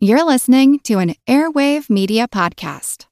You're listening to an Airwave Media Podcast.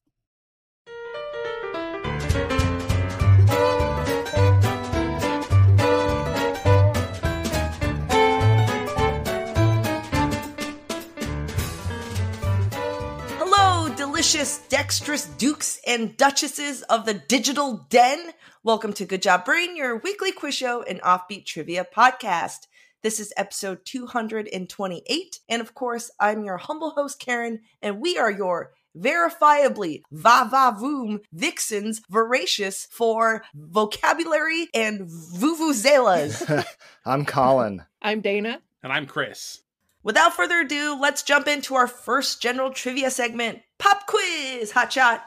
Hello, delicious, dexterous dukes and duchesses of the digital den. Welcome to Good Job Brain, your weekly quiz show and offbeat trivia podcast. This is episode 228. And of course, I'm your humble host, Karen, and we are your verifiably va va voom vixens voracious for vocabulary and vuvuzelas. I'm Colin. I'm Dana. And I'm Chris. Without further ado, let's jump into our first general trivia segment Pop Quiz Hot Shot.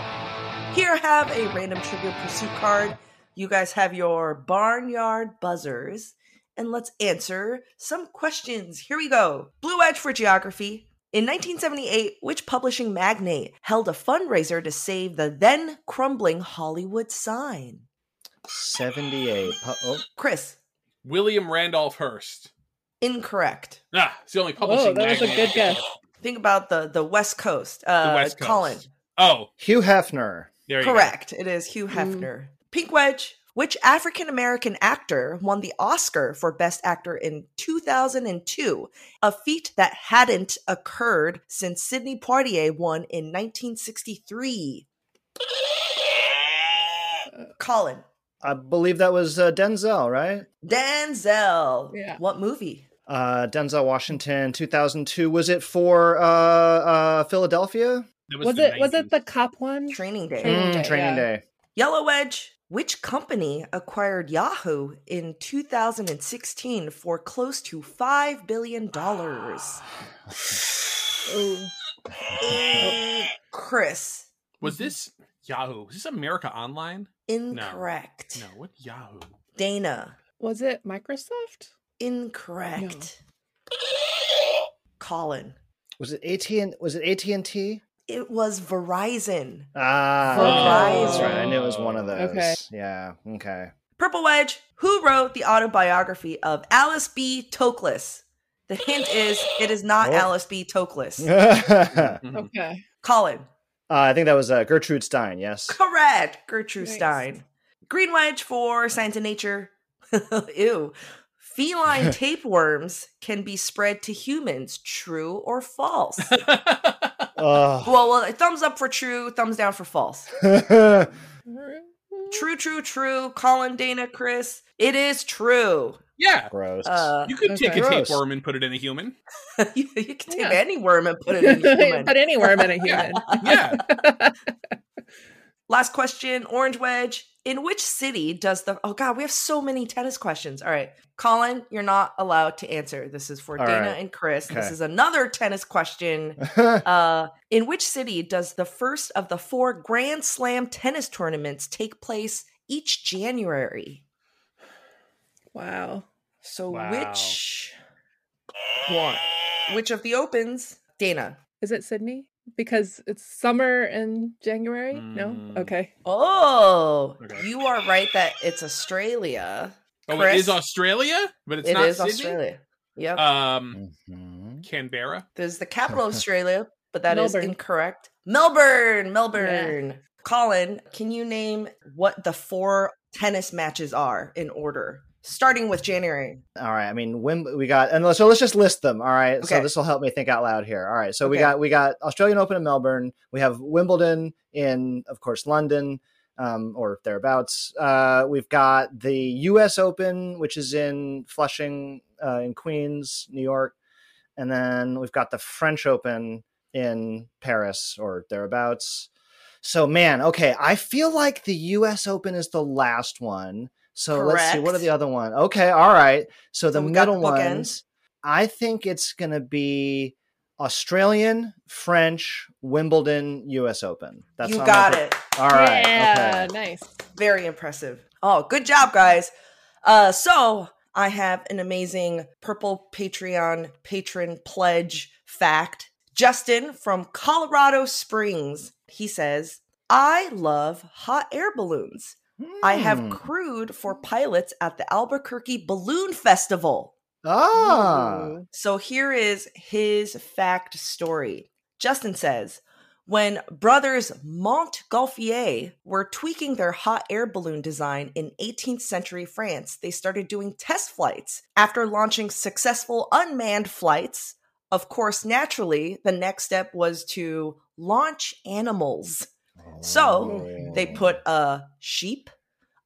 Here I have a random trivia pursuit card. You guys have your barnyard buzzers, and let's answer some questions. Here we go. Blue Edge for geography. In 1978, which publishing magnate held a fundraiser to save the then crumbling Hollywood sign? 78. Pu- oh, Chris, William Randolph Hearst. incorrect. Ah, it's the only publishing. Oh, that was a good guess. Think about the the West Coast. Uh, The West Coast. Colin, Oh, Hugh Hefner. there you go. correct. It is Hugh Hefner. Pink Wedge. Which African American actor won the Oscar for Best Actor in 2002? A feat that hadn't occurred since Sidney Poitier won in 1963. Colin. I believe that was uh, Denzel, right? Denzel. Yeah. What movie? Uh, Denzel Washington, 2002. Was it for uh, uh, Philadelphia? That Was the it was it the cop one? Training Day. Training Mm, Day, training yeah. day. Yellow Wedge. Which company acquired Yahoo in 2016 for close to $5 billion? Ooh. Eh, Chris. Was this Yahoo? Was this America Online? Incorrect. No, what Yahoo? Dana. Was it Microsoft? Incorrect. Colin. Was it AT? And was it AT and T? It was Verizon. Ah, Verizon. that's right. I knew it was one of those. Okay. Yeah. Okay. Purple Wedge. Who wrote the autobiography of Alice B. Toklas? The hint is it is not Oh. Alice B. Toklas. uh. Okay. Colin. I think that was uh, Gertrude Stein. Yes. Correct. Gertrude Nice. Stein. Green wedge for Science and Nature. Ew. Feline tapeworms can be spread to humans. True or false? Well, well, thumbs up for true, thumbs down for false. True, true, true. Colin, Dana, Chris. It is true. yeah, Gross. Uh, you could take Okay. a Gross. tapeworm and put it in a human. you, you can take Yeah. any worm and put it in a human. Put any worm in a human. Yeah. Last question, Orange Wedge. In which city does the oh god, we have so many tennis questions. All right. Colin, you're not allowed to answer. This is for All Dana right. and Chris. This is another tennis question. uh in which city does the first of the four Grand Slam tennis tournaments take place each January? wow. So Wow. which one? Which of the opens? Dana. Is it Sydney? Because it's summer in January? No? Mm. Okay. Oh, Okay. you are right that it's Australia. Oh, Chris? it is Australia, but it's It not is Sydney? Australia. Yep. Um, Mhm. Canberra. There's the capital of Australia, but that is Melbourne. incorrect. Melbourne, Melbourne. Colin, can you name what the four tennis matches are in order? Starting with January. All right. I mean, Wim- we got, and so let's just list them. All right. Okay. So this will help me think out loud here. All right. So we got we got Australian Open in Melbourne. We have Wimbledon in, of course, London um, or thereabouts. Uh, we've got the U.S. Open, which is in Flushing, uh, in Queens, New York, and then we've got the French Open in Paris or thereabouts. So man, okay, I feel like the U.S. Open is the last one. So let's see, what are the other one? Okay, all right. So the So we got the middle ones, I think it's going to be Australian, French, Wimbledon, U.S. Open. That's you I'm got it. All right. Yeah, Okay. nice. Very impressive. Oh, good job, guys. Uh, so I have an amazing purple Patreon patron pledge fact. Justin from Colorado Springs. He says, I love hot air balloons. I have Hmm. crewed for pilots at the Albuquerque Balloon Festival. Ah. So here is his fact story. Justin says, when brothers Montgolfier were tweaking their hot air balloon design in 18th century France, they started doing test flights. After launching successful unmanned flights, of course, naturally, the next step was to launch animals. So they put a sheep,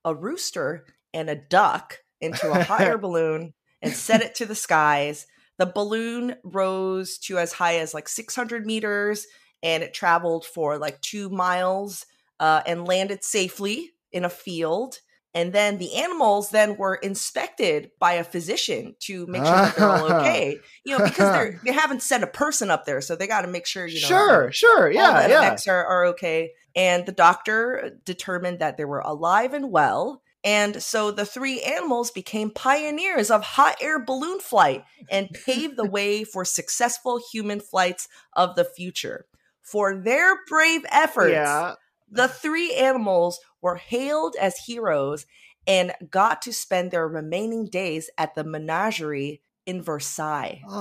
a rooster, and a duck into a hot air balloon and set it to the skies. The balloon rose to as high as like 600 meters and it traveled for like two miles uh, and landed safely in a field. And then the animals then were inspected by a physician to make sure that they're all okay. You know, because they're they haven't sent a person up there, so they got to make sure you know sure, sure, yeah, the yeah. are, are okay. And the doctor determined that they were alive and well. And so the three animals became pioneers of hot air balloon flight and paved the way for successful human flights of the future. For their brave efforts, Yeah. the three animals were hailed as heroes and got to spend their remaining days at the menagerie in Versailles. Oh,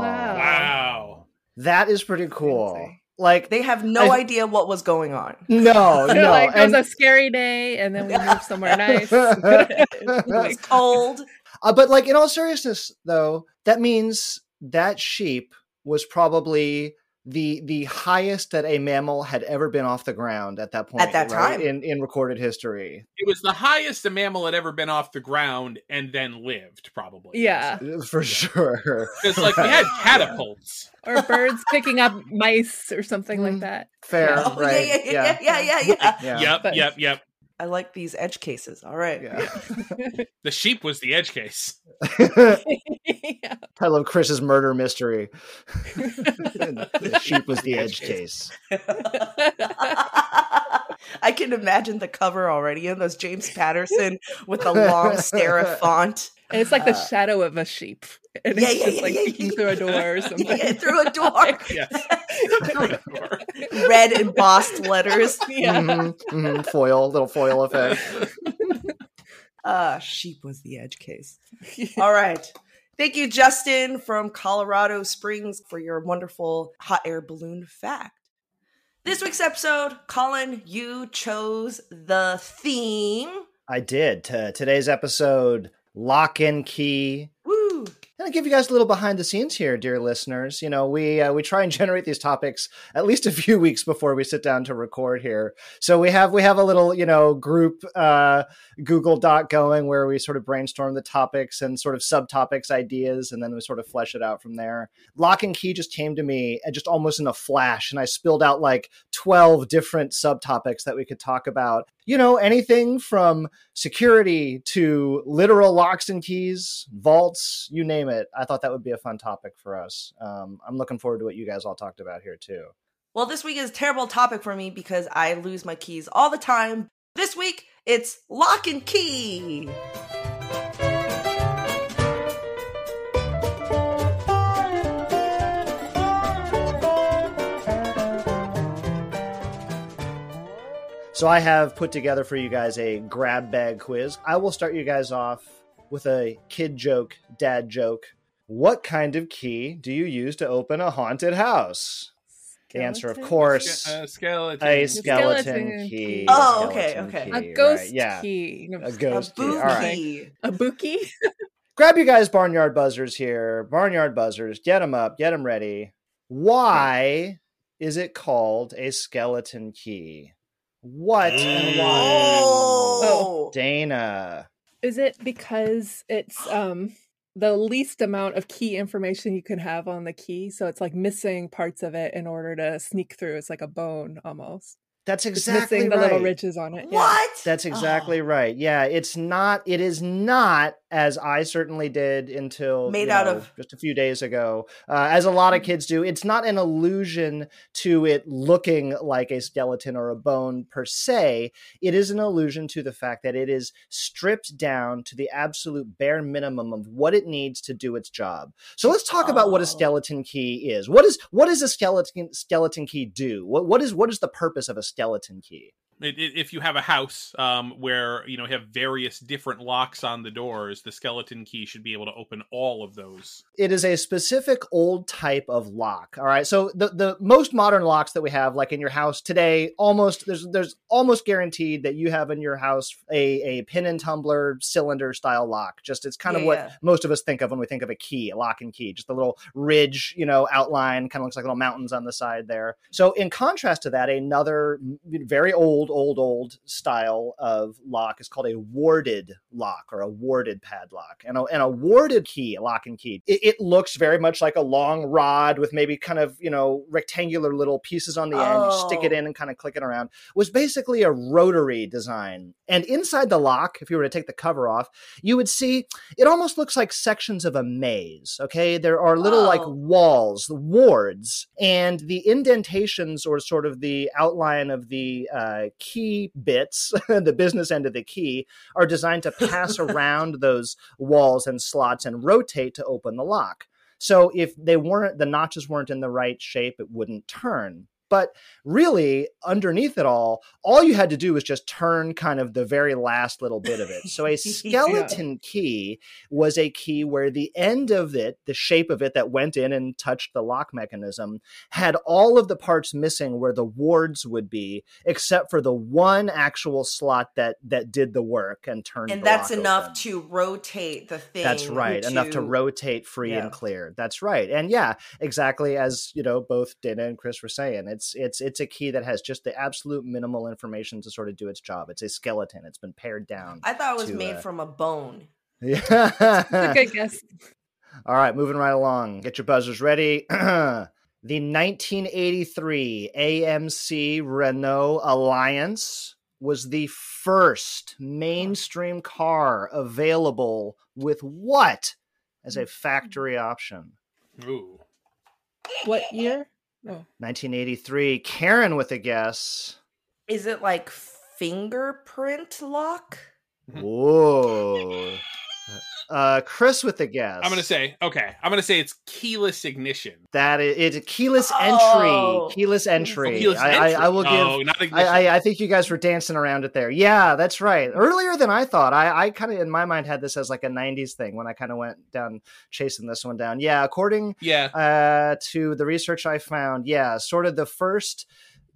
Wow. Wow. that is pretty cool. Fancy. Like, They have no I- idea what was going on. no, They're no, like, it was and- a scary day, and then we moved somewhere nice. It was cold. Uh, but like in all seriousness, though, that means that sheep was probably the the highest that a mammal had ever been off the ground at that point. at that right? time. in in recorded history, It was the highest a mammal had ever been off the ground and then lived, probably. yeah, for sure. Because, like, we had catapults. or birds picking up mice or something Mm. like that. Fair, Oh, right? yeah, yeah, yeah, yeah, yeah, yeah. yeah. Yep, But- yep, yep. I like these edge cases. All right. Yeah. The sheep was the edge case. yeah. I love Chris's murder mystery. the sheep was the edge case. I can imagine the cover already and those James Patterson with the long serif font. And it's like the Uh, shadow of a sheep. And yeah, it's yeah, just yeah, like yeah, peeking yeah. through a door or something. Yeah, through a door. Yes. Through a door. Red embossed letters. yeah. Mhm, mhm, foil, little foil effect. Uh, sheep was the edge case. All right. Thank you, Justin from Colorado Springs, for your wonderful hot air balloon fact. This week's episode, Colin, you chose the theme. I did. T- today's episode, lock and key. And give you guys a little behind the scenes here, dear listeners. You know, we uh, we try and generate these topics at least a few weeks before we sit down to record here. So we have we have a little you know group uh, Google Doc going where we sort of brainstorm the topics and sort of subtopics ideas, and then we sort of flesh it out from there. Lock and key just came to me and just almost in a flash, and I spilled out like twelve different subtopics that we could talk about. You know, anything from security to literal locks and keys, vaults, you name it. I thought that would be a fun topic for us. Um, I'm looking forward to what you guys all talked about here too. Well, this week is a terrible topic for me because I lose my keys all the time. This week, it's lock and key. So I have put together for you guys a grab bag quiz. I will start you guys off with a kid joke, dad joke. What kind of key do you use to open a haunted house? The answer, of course, Uh, skeleton. a skeleton, skeleton key. key. Oh, okay, skeleton okay. key, A right, ghost yeah. key. A ghost a key. All right. bookie. A bookie? grab you guys barnyard buzzers here barnyard buzzers get them up get them ready why is it called a skeleton key what and why Oh. dana Is it because it's um the least amount of key information you can have on the key? So it's like missing parts of it in order to sneak through. It's like a bone almost. that's exactly missing the little ridges on it. Yeah. What? that's exactly Oh. right yeah it's not it is not as i certainly did until Made out know, of- just a few days ago uh, as a lot of kids do it's not an allusion to it looking like a skeleton or a bone per se it is an allusion to the fact that it is stripped down to the absolute bare minimum of what it needs to do its job. So let's talk about what a Oh. skeleton key is. What is what does a skeleton skeleton key do? What what is what is the purpose of a skeleton key? It, it, if you have a house um, where you know have various different locks on the doors, the skeleton key should be able to open all of those. It is a specific old type of lock. All right. So the the most modern locks that we have, like in your house today, almost there's there's almost guaranteed that you have in your house a a pin and tumbler cylinder style lock. Just it's kind of what yeah. most of us think of when we think of a key, a lock and key. Just a little ridge, you know, outline, kind of looks like little mountains on the side there. So in contrast to that, another very old, old, old style of lock is called a warded lock or a warded padlock. And a, and a warded key, a lock and key, it, it looks very much like a long rod with maybe kind of, you know, rectangular little pieces on the end. You stick it Oh. in and kind of click it around. Was basically a rotary design. And inside the lock, if you were to take the cover off, you would see it almost looks like sections of a maze. Okay. There are little like Oh. walls, the wards, and the indentations or sort of the outline of the uh, key bits, the business end of the key, are designed to pass around those walls and slots and rotate to open the lock. So if they weren't, the notches weren't in the right shape, it wouldn't turn. But really, underneath it all, all you had to do was just turn kind of the very last little bit of it. So a skeleton key was a key where the end of it, the shape of it that went in and touched the lock mechanism, had all of the parts missing where the wards would be, except for the one actual slot that that did the work and turned. And that's enough open. to rotate the thing. That's right. Enough to rotate free Yeah. and clear. That's right. And yeah, exactly as you know, both Dana and Chris were saying, it's it's it's a key that has just the absolute minimal information to sort of do its job. It's a skeleton. It's been pared down. I thought it was to, made uh, from a bone. Yeah. Good guess. All right, moving right along. Get your buzzers ready. the 1983 AMC Renault Alliance was the first mainstream car available with what as a factory option? Ooh. What year? Oh, 1983. Karen with a guess. Is it like fingerprint lock? Mm-hmm. Whoa. Uh, Chris with the guess. I'm gonna say okay. I'm gonna say it's keyless ignition. that is it's a keyless Oh. entry. Keyless entry. keyless I, entry. I, I will give. No, not ignition. I, I, I think you guys were dancing around it there. Yeah, that's right. Earlier than I thought. I, I kind of, in my mind, had this as like a 90s thing when I kind of went down chasing this one down. Yeah, according yeah. uh, to the research I found, yeah, sort of the first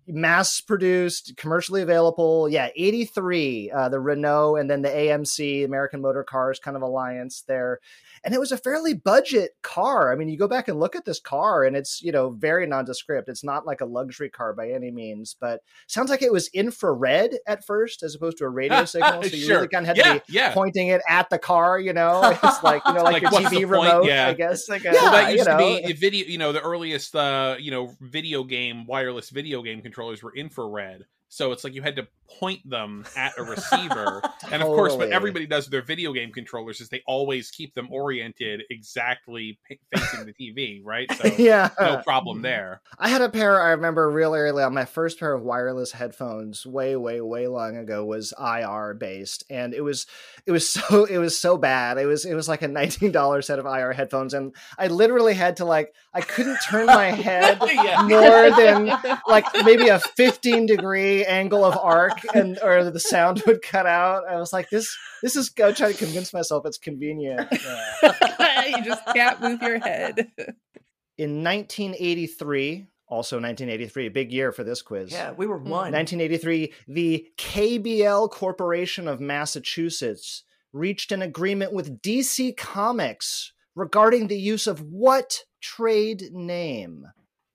mass produced, commercially available. Yeah, 83, uh, the Renault and then the AMC, American Motor Cars kind of alliance there. And it was a fairly budget car. I mean, you go back and look at this car and it's, you know, very nondescript. It's not like a luxury car by any means, but sounds like it was infrared at first as opposed to a radio signal. So you Sure. really kind of had yeah, to be yeah. pointing it at the car, you know? It's like, you know, like, Like, your TV the point? remote, Yeah. I guess. Like a, well, that you used know. to be video. You know, the earliest, uh, you know, video game wireless video game controllers were infrared. So it's like you had to point them at a receiver. and of course, what everybody does with their video game controllers is they always keep them oriented exactly p- facing the TV, right? So yeah. no problem there. I had a pair I remember real early on. My first pair of wireless headphones, way, way, way long ago, was IR based, and it was it was so it was so bad. It was it was like a nineteen dollar set of IR headphones, and I literally had to like I couldn't turn my head Yeah. more than like maybe a fifteen degree angle of arc, and or the sound would cut out. I was like, this this is go try to convince myself it's convenient. Yeah. you just can't move your head. In 1983, also 1983, a big year for this quiz. Yeah, we were hmm. one. 1983, the KBL Corporation of Massachusetts reached an agreement with DC Comics regarding the use of what trade name?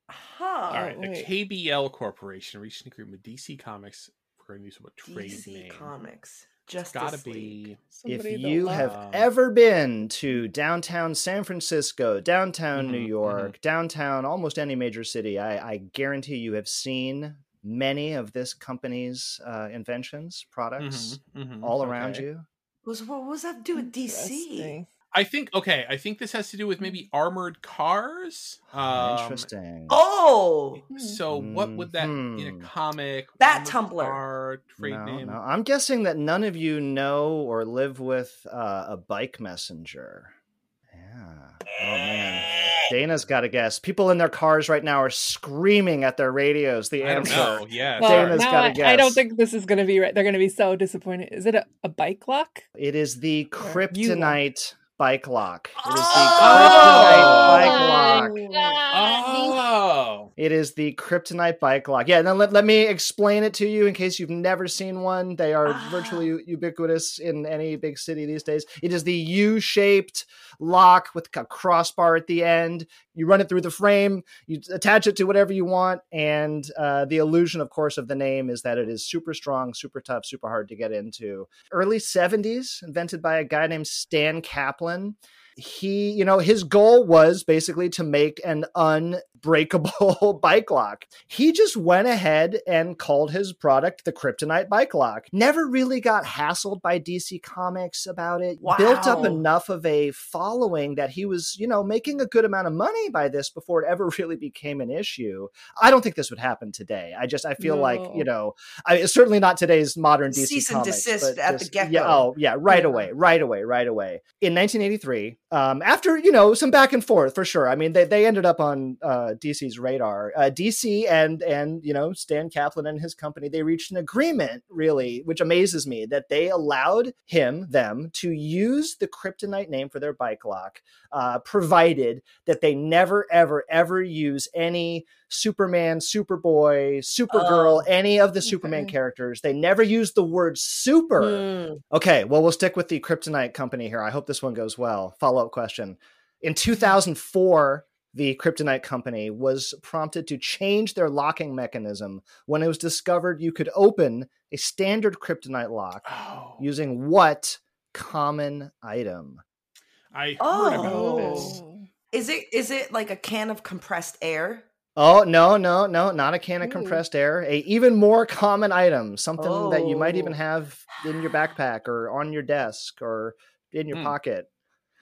Huh. All right, the wait. KBL Corporation reached an agreement with DC Comics for a use of a trade DC name. Comics. It's Justice gotta League. be. if Somebody that you loves- have ever been to downtown San Francisco, downtown New Mhm, York, downtown almost any major city, I, I guarantee you have seen many of this company's uh, inventions, products Mhm, mhm, all around okay. you. Was what was that to do with DC? Interesting. I think okay. I think this has to do with maybe armored cars. Um, Interesting. Oh, So what would that in a comic? Bat armored tumbler. car, trade no, name. no. I'm guessing that none of you know or live with uh, a bike messenger. Yeah. Oh man. Dana's got to guess. People in their cars right now are screaming at their radios. The answer. know. Yeah. Well, Dana's now gotta I, I don't think this is going to be right. They're going to be so disappointed. Is it a, a bike lock? It is the Or you kryptonite bike lock. It is the Oh! kryptonite bike lock. Oh. It is the kryptonite bike lock. Yeah, now let, let me explain it to you in case you've never seen one. They are Ah. virtually ubiquitous in any big city these days. It is the U shaped lock with a crossbar at the end. You run it through the frame, you attach it to whatever you want. And uh, the illusion, of course, of the name is that it is super strong, super tough, super hard to get into. Early 70s, invented by a guy named Stan Kaplan he, you know, his goal was basically to make an unbreakable bike lock. He just went ahead and called his product the Kryptonite Bike Lock. Never really got hassled by DC Comics about it. Built up enough of a following that he was, you know, making a good amount of money by this before it ever really became an issue. I don't think this would happen today. I just I feel like, you know, I certainly not today's modern DC Cease and desist at the get-go. Yeah, oh, yeah, right Yeah. away, right away, right away. In 1983, um, after you know some back and forth for sure. I mean, they, they ended up on uh, DC's radar. Uh, DC and and you know Stan Kaplan and his company they reached an agreement, really, which amazes me that they allowed him them to use the Kryptonite name for their bike lock, uh, provided that they never ever ever use any Superman, Superboy, Supergirl, Oh, any of the Superman okay. characters. They never use the word super. Mm. Okay, well, we'll stick with the Kryptonite company here. I hope this one goes well. Follow up question. In 2004, the Kryptonite company was prompted to change their locking mechanism when it was discovered you could open a standard Kryptonite lock Oh. using what common item? I heard Oh. about this. Is it is it like a can of compressed air? Oh, no, no, no, not a can of Ooh. compressed air. A even more common item, something that you might even Oh. have in your backpack or on your desk or in your Hmm. pocket.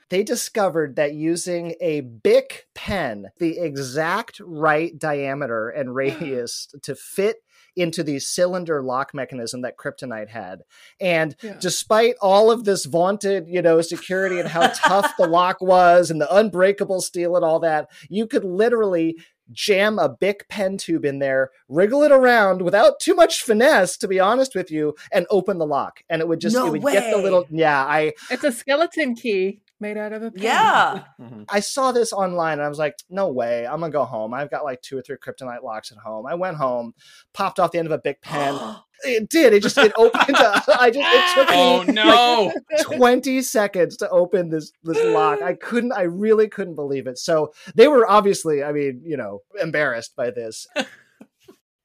They discovered that using a Bic pen, the exact right diameter and radius to fit into the cylinder lock mechanism that Kryptonite had. And Yeah. despite all of this vaunted, you know, security and how tough the lock was and the unbreakable steel and all that, you could literally jam a Bic pen tube in there, wriggle it around without too much finesse, to be honest with you, and open the lock. And it would just, No it would get the little, yeah, I, It's a skeleton key made out of a pen. Yeah. Mhm. I saw this online and I was like, no way, I'm gonna go home. I've got like two or three kryptonite locks at home. I went home, popped off the end of a Bic pen. it did. It just it opened up. I just it took Oh me no! 20 seconds to open this this lock. I couldn't I really couldn't believe it. So they were obviously, I mean, you know, embarrassed by this.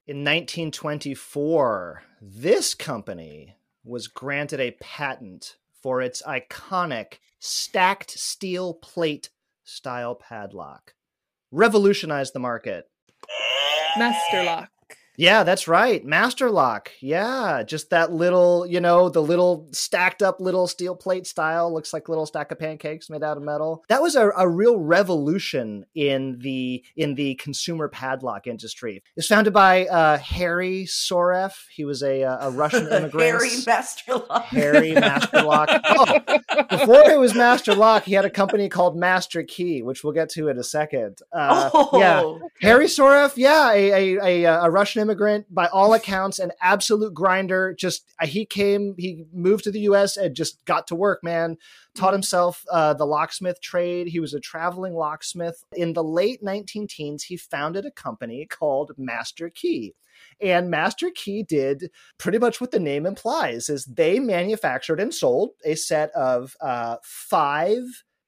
In 1924, this company was granted a patent for its iconic stacked steel plate style padlock. Revolutionized the market. Master lock. Yeah, that's right. Master lock. Yeah, just that little, you know, the little stacked up little steel plate style looks like little stack of pancakes made out of metal. That was a, a real revolution in the in the consumer padlock industry. It's founded by uh, Harry Soref. He was a uh, a Russian immigrant. Harry Master Lock. Harry Master Lock. Oh, before it was Master Lock, he had a company called Master Key, which we'll get to in a second. Uh, oh, yeah. Harry Soref, yeah, a, a, a, a Russian immigrant, by all accounts, an absolute grinder. Just uh, he came, he moved to the U.S. and just got to work, man. Taught himself uh, the locksmith trade. He was a traveling locksmith. In the late 19 teens, he founded a company called Master Key. And Master Key did pretty much what the name implies: is they manufactured and sold a set of uh, five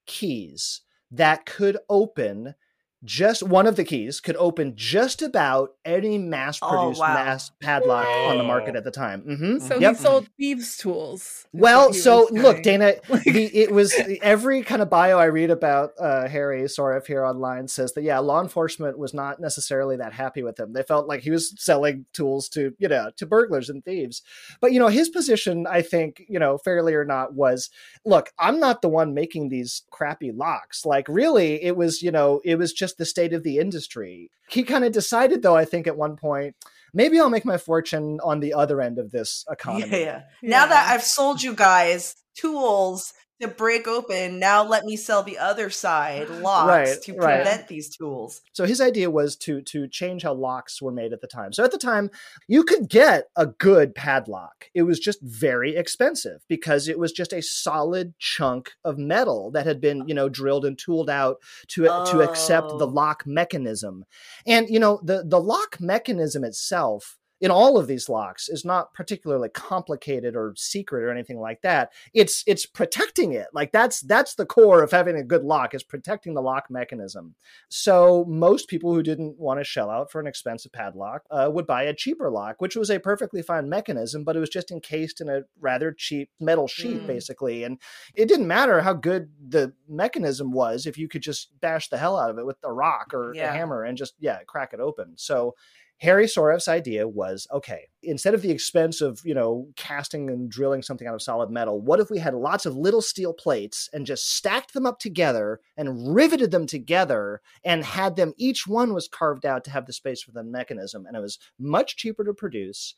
keys that could open just one of the keys could open just about any mass produced Oh, wow. mass padlock on the Oh. market at the time. hmm So Yep. he sold thieves' tools. Well, so look. Dana, the, it was every kind of bio I read about uh, Harry Soref here online says that yeah, law enforcement was not necessarily that happy with him. They felt like he was selling tools to you know to burglars and thieves. But you know his position, I think you know fairly or not, was look, I'm not the one making these crappy locks. Like really, it was you know it was just the state of the industry. He kind of decided though, I think at one point. Maybe I'll make my fortune on the other end of this economy. Yeah, yeah. Now that I've sold you guys tools to break open. Now let me sell the other side locks Right, to right. prevent these tools. So his idea was to to change how locks were made at the time. So at the time, you could get a good padlock. It was just very expensive because it was just a solid chunk of metal that had been, oh. you know, drilled and tooled out to to accept the Oh. lock mechanism. And you know, the the lock mechanism itself in all of these locks is not particularly complicated or secret or anything like that. It's it's protecting it. Like that's that's the core of having a good lock is protecting the lock mechanism. So most people who didn't want to shell out for an expensive padlock uh, would buy a cheaper lock which was a perfectly fine mechanism but it was just encased in a rather cheap metal sheet Mm. basically. And it didn't matter how good the mechanism was if you could just bash the hell out of it with a rock or Yeah. a hammer and just yeah crack it open. So Harry Soref's idea was okay, instead of the expense of, you know, casting and drilling something out of solid metal, what if we had lots of little steel plates and just stacked them up together and riveted them together and had them, each one was carved out to have the space for the mechanism. And it was much cheaper to produce,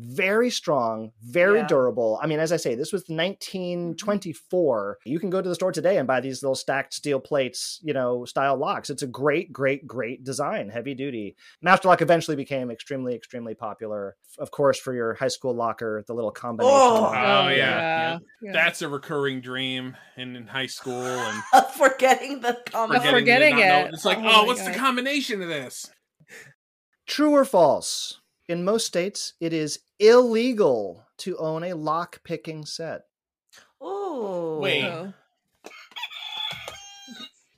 very strong, very Yeah. durable. I mean, as I say, this was mm-hmm. 1924. You can go to the store today and buy these little stacked steel plates, you know, style locks. It's a great, great, great design, heavy duty. Master Lock eventually became extremely, extremely popular. Of course, for your high school locker, the little combination. Oh. Oh, oh yeah, yeah. That's a recurring dream in, in high school and Forgetting the combination. Forget- forgetting to not know- it. It's like, Oh oh, my what's the combination of this? True or false? In most states, it is illegal to own a lock picking set. Oh. Wait.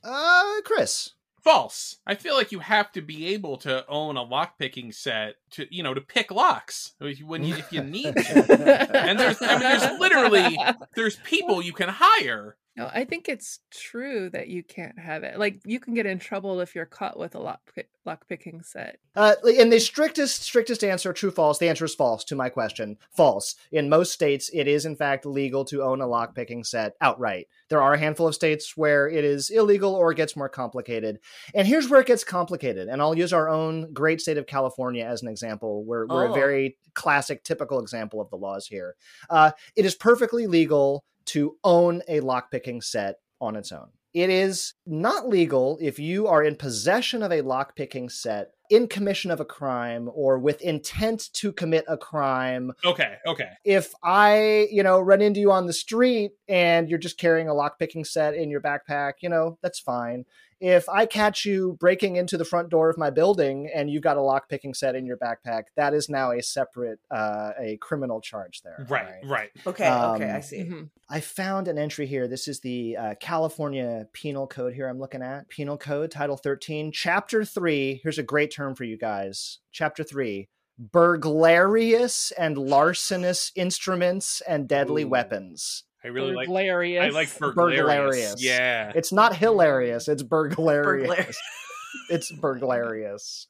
Uh, Chris. False. I feel like you have to be able to own a lock picking set to, you know, to pick locks when you if you need to. And there's, I mean, there's literally there's people you can hire. No, I think it's true that you can't have it. Like you can get in trouble if you're caught with a lock pick, lock picking set. Uh, in the strictest, strictest answer, true, false. The answer is false to my question. False. In most states, it is in fact legal to own a lock picking set outright. There are a handful of states where it is illegal or it gets more complicated. And here's where it gets complicated. And I'll use our own great state of California as an example. We're, we're Oh. a very classic, typical example of the laws here. Uh, it is perfectly legal to own a lockpicking set on its own. It is not legal if you are in possession of a lockpicking set in commission of a crime or with intent to commit a crime. Okay, okay. If I, you know, run into you on the street and you're just carrying a lockpicking set in your backpack, you know, that's fine. If I catch you breaking into the front door of my building and you've got a lockpicking set in your backpack, that is now a separate, uh, a criminal charge there. Right, right. Okay. okay. I Um, see. Mhm. I found an entry here. This is the uh, California Penal Code here I'm looking at. Penal Code, Title 13, Chapter 3. Here's a great term for you guys. Chapter 3 Burglarious and larcenous instruments and deadly Ooh. weapons. I really like Burglarious. I like burglarious. Burglarious. Yeah. It's not hilarious, it's burglarious. Burglarious. it's burglarious.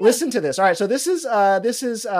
Listen to this. All right, so this is uh this is uh uh,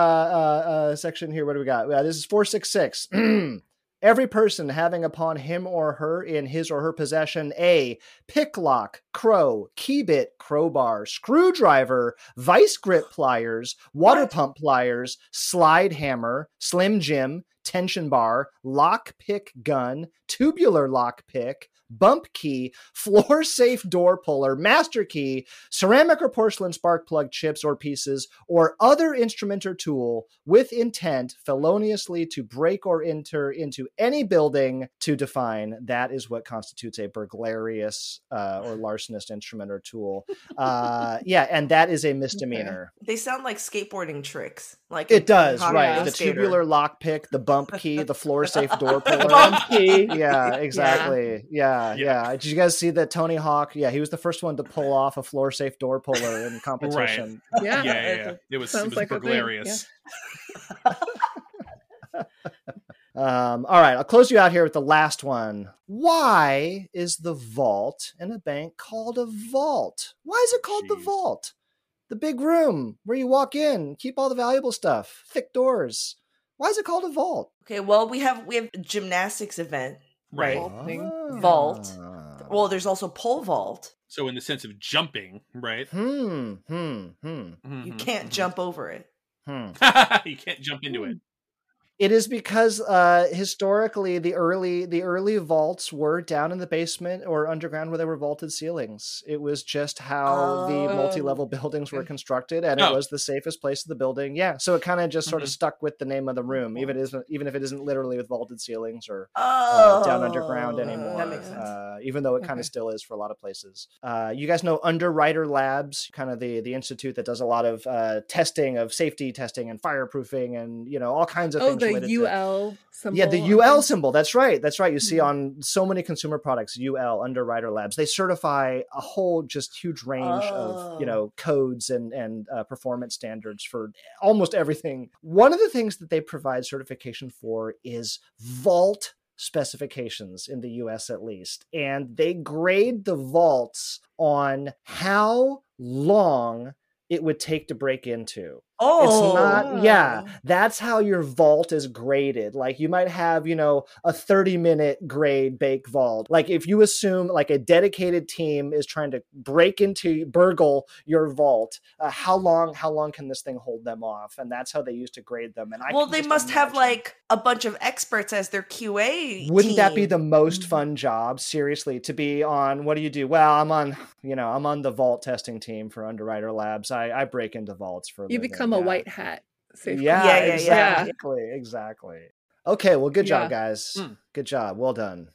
uh section here. What do we got? Uh, this is four six six. Every person having upon him or her in his or her possession a picklock, crow, keybit, crowbar, screwdriver, vice grip pliers, water What? pump pliers, slide hammer, slim jim, tension bar, lock pick gun, tubular lock pick, bump key, floor safe door puller, master key, ceramic or porcelain spark plug chips or pieces, or other instrument or tool with intent feloniously to break or enter into any building to define. That is what constitutes a burglarious uh, or larcenous instrument or tool. Uh, yeah, and that is a misdemeanor. They sound like skateboarding tricks. Like It does, right? The Skater. tubular lockpick, the bump key, the floor safe door puller. Bump key. Yeah, exactly. Yeah, Yeah. Yeah, Did you guys see that Tony Hawk? Yeah, he was the first one to pull off a floor safe door puller in competition. Yeah. yeah, yeah, yeah. It was, it Sounds was like a burglarious. Um, all right, I'll close you out here with the last one. Why is the vault in a bank called a vault? Why is it called the vault? The big room where you walk in, keep all the valuable stuff, thick doors. Why is it called a vault? Okay, well we have we have gymnastics event. Right. Vault thing. Vault. Ah. Well, there's also pole vault. So in the sense of jumping, right? Hmm, hmm, hmm, You Mhm, can't mhm. jump over it. hmm. you can't jump into it. It is because uh, historically the early the early vaults were down in the basement or underground where there were vaulted ceilings. It was just how the Oh. multi-level buildings were constructed, and Oh. it was the safest place of the building. Yeah, so it kind of just sort of Mhm. stuck with the name of the room, even isn't even if it isn't literally with vaulted ceilings or Oh, uh, down underground anymore. That makes sense. Uh, even though it kind Okay. of still is for a lot of places. Uh, you guys know Underwriter Labs, kind of the the institute that does a lot of uh, testing of safety testing and fireproofing and you know all kinds of Oh, things. The related to- UL symbol. yeah, the UL symbol. That's right. That's right. You see Mhm. on so many consumer products, UL Underwriter Labs. They certify a whole just huge range of you Oh. know codes and and uh, performance standards for almost everything. One of the things that they provide certification for is vault specifications in the US at least. And they grade the vaults on how long it would take to break into. Oh, It's not, yeah, that's how your vault is graded. Like you might have, you know, a 30 minute grade bake vault. Like if you assume like a dedicated team is trying to break into, burgle your vault, uh, how long, how long can this thing hold them off? And that's how they used to grade them. And I well, they just must have like a bunch of experts as their QA. wouldn't that be the most Mhm. fun job seriously to be on what do you do well i'm on you know i'm on the vault testing team for underwriter labs i i break into vaults for a You living, become a yeah. white hat. Safe yeah, Yeah, yeah, yeah. exactly exactly okay well good job guys Mm. good job well done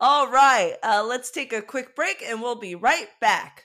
All right, uh, let's take a quick break and we'll be right back.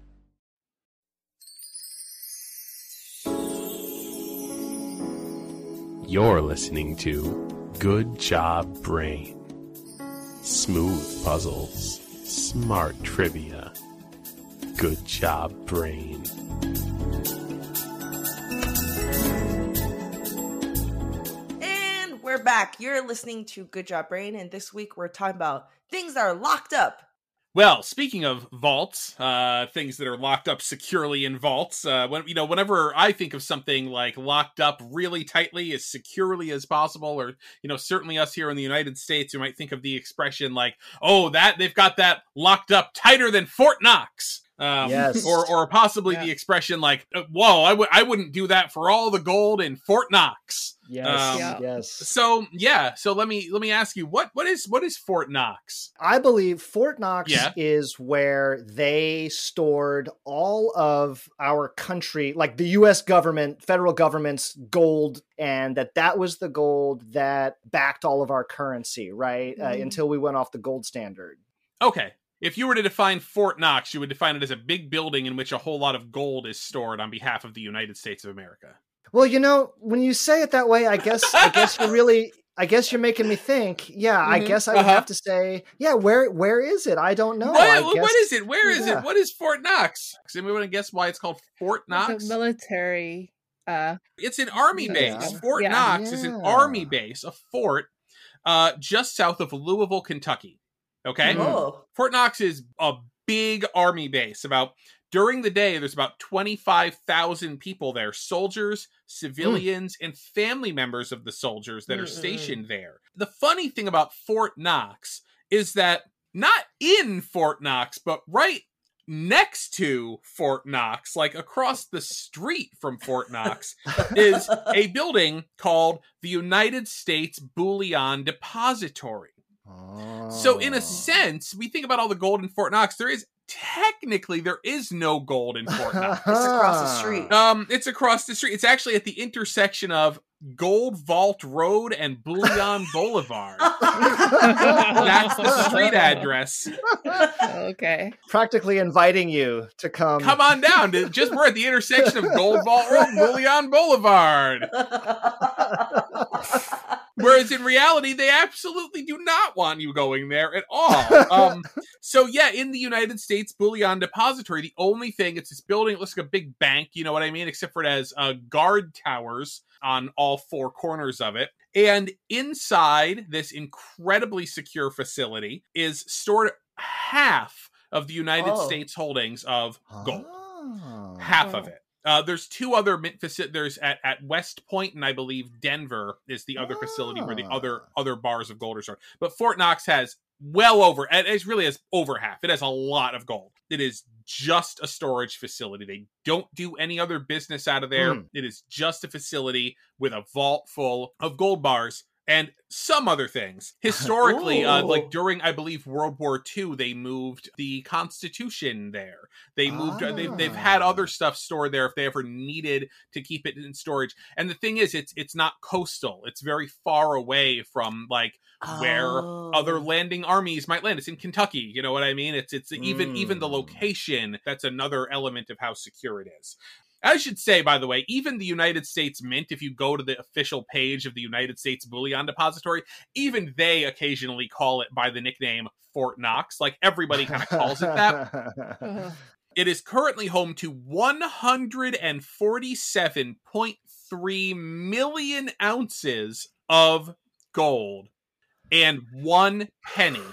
You're listening to Good Job Brain. Smooth puzzles, smart trivia. Good Job Brain. And we're back. You're listening to Good Job Brain, and this week we're talking about things that are locked up. Well, speaking of vaults, uh, things that are locked up securely in vaults, uh, when you know, whenever I think of something like locked up really tightly, as securely as possible, or you know, certainly us here in the United States, you might think of the expression like, "Oh, that they've got that locked up tighter than Fort Knox." Um, Yes. or or possibly Yeah. the expression like, uh, "Whoa, I would I wouldn't do that for all the gold in Fort Knox." yes Um, Yeah. yes So yeah, so let me let me ask you, what what is what is Fort Knox? I believe Fort Knox Yeah. is where they stored all of our country, like the U.S. government, federal government's gold, and that that was the gold that backed all of our currency, right? Uh, Mhm. until we went off the gold standard. Okay. If you were to define Fort Knox, you would define it as a big building in which a whole lot of gold is stored on behalf of the United States of America. Well, you know, when you say it that way, I guess I guess you're really. I guess you're making me think. Yeah, I Mhm. guess I would Uh-huh. have to say, yeah. Where where is it? I don't know. what, I guess, what is it? Where is yeah. it? What is Fort Knox? Does anyone want to guess why it's called Fort It's Knox? a military. Uh, It's an army Yeah. base. Fort Yeah. Knox is an army base, a fort, uh, just south of Louisville, Kentucky. Okay. Mm. Oh, Fort Knox is a big army base. About during the day, there's about 25,000 people there soldiers, civilians, and family members of the soldiers that are stationed there. The funny thing about Fort Knox is that not in Fort Knox, but right next to Fort Knox, like across the street from Fort Knox, is a building called the United States Bullion Depository. So in Oh. a sense, we think about all the gold in Fort Knox. There is technically there is no gold in Fort Knox. It's across the street. Um, it's across the street. It's actually at the intersection of Gold Vault Road and Bullion Boulevard. That's the street address. okay. Practically inviting you to come. Come on down. To, just we're at the intersection of Gold Vault Road and Bullion Boulevard. Whereas in reality, they absolutely do not want you going there at all. Um, so yeah, in the United States Bullion Depository, the only thing it's this building. It looks like a big bank. You know what I mean? Except for it has uh, guard towers on all four corners of it. And inside this incredibly secure facility is stored half of the United Oh. States holdings of gold. Oh. Half Oh. of it. Uh, there's two other there's at, at West Point and I believe Denver is the other facility where the Ah. other other bars of gold are stored. But Fort Knox has well over it really has over half. It has a lot of gold. It is just a storage facility. They don't do any other business out of there. Hmm. It is just a facility with a vault full of gold bars and some other things. Historically, uh, like during I believe World War II, they moved the Constitution there. They moved. uh, They've they've had Ah. other stuff stored there if they ever needed to keep it in storage. And the thing is, it's it's not coastal. It's very far away from like where Oh. other landing armies might land. It's in Kentucky. You know what I mean? It's it's even even the Mm. location. That's another element of how secure it is. I should say, by the way, even the United States Mint, if you go to the official page of the United States Bullion Depository, even they occasionally call it by the nickname Fort Knox. Like everybody kind of calls it that. It is currently home to 147.3 million ounces of gold and one penny.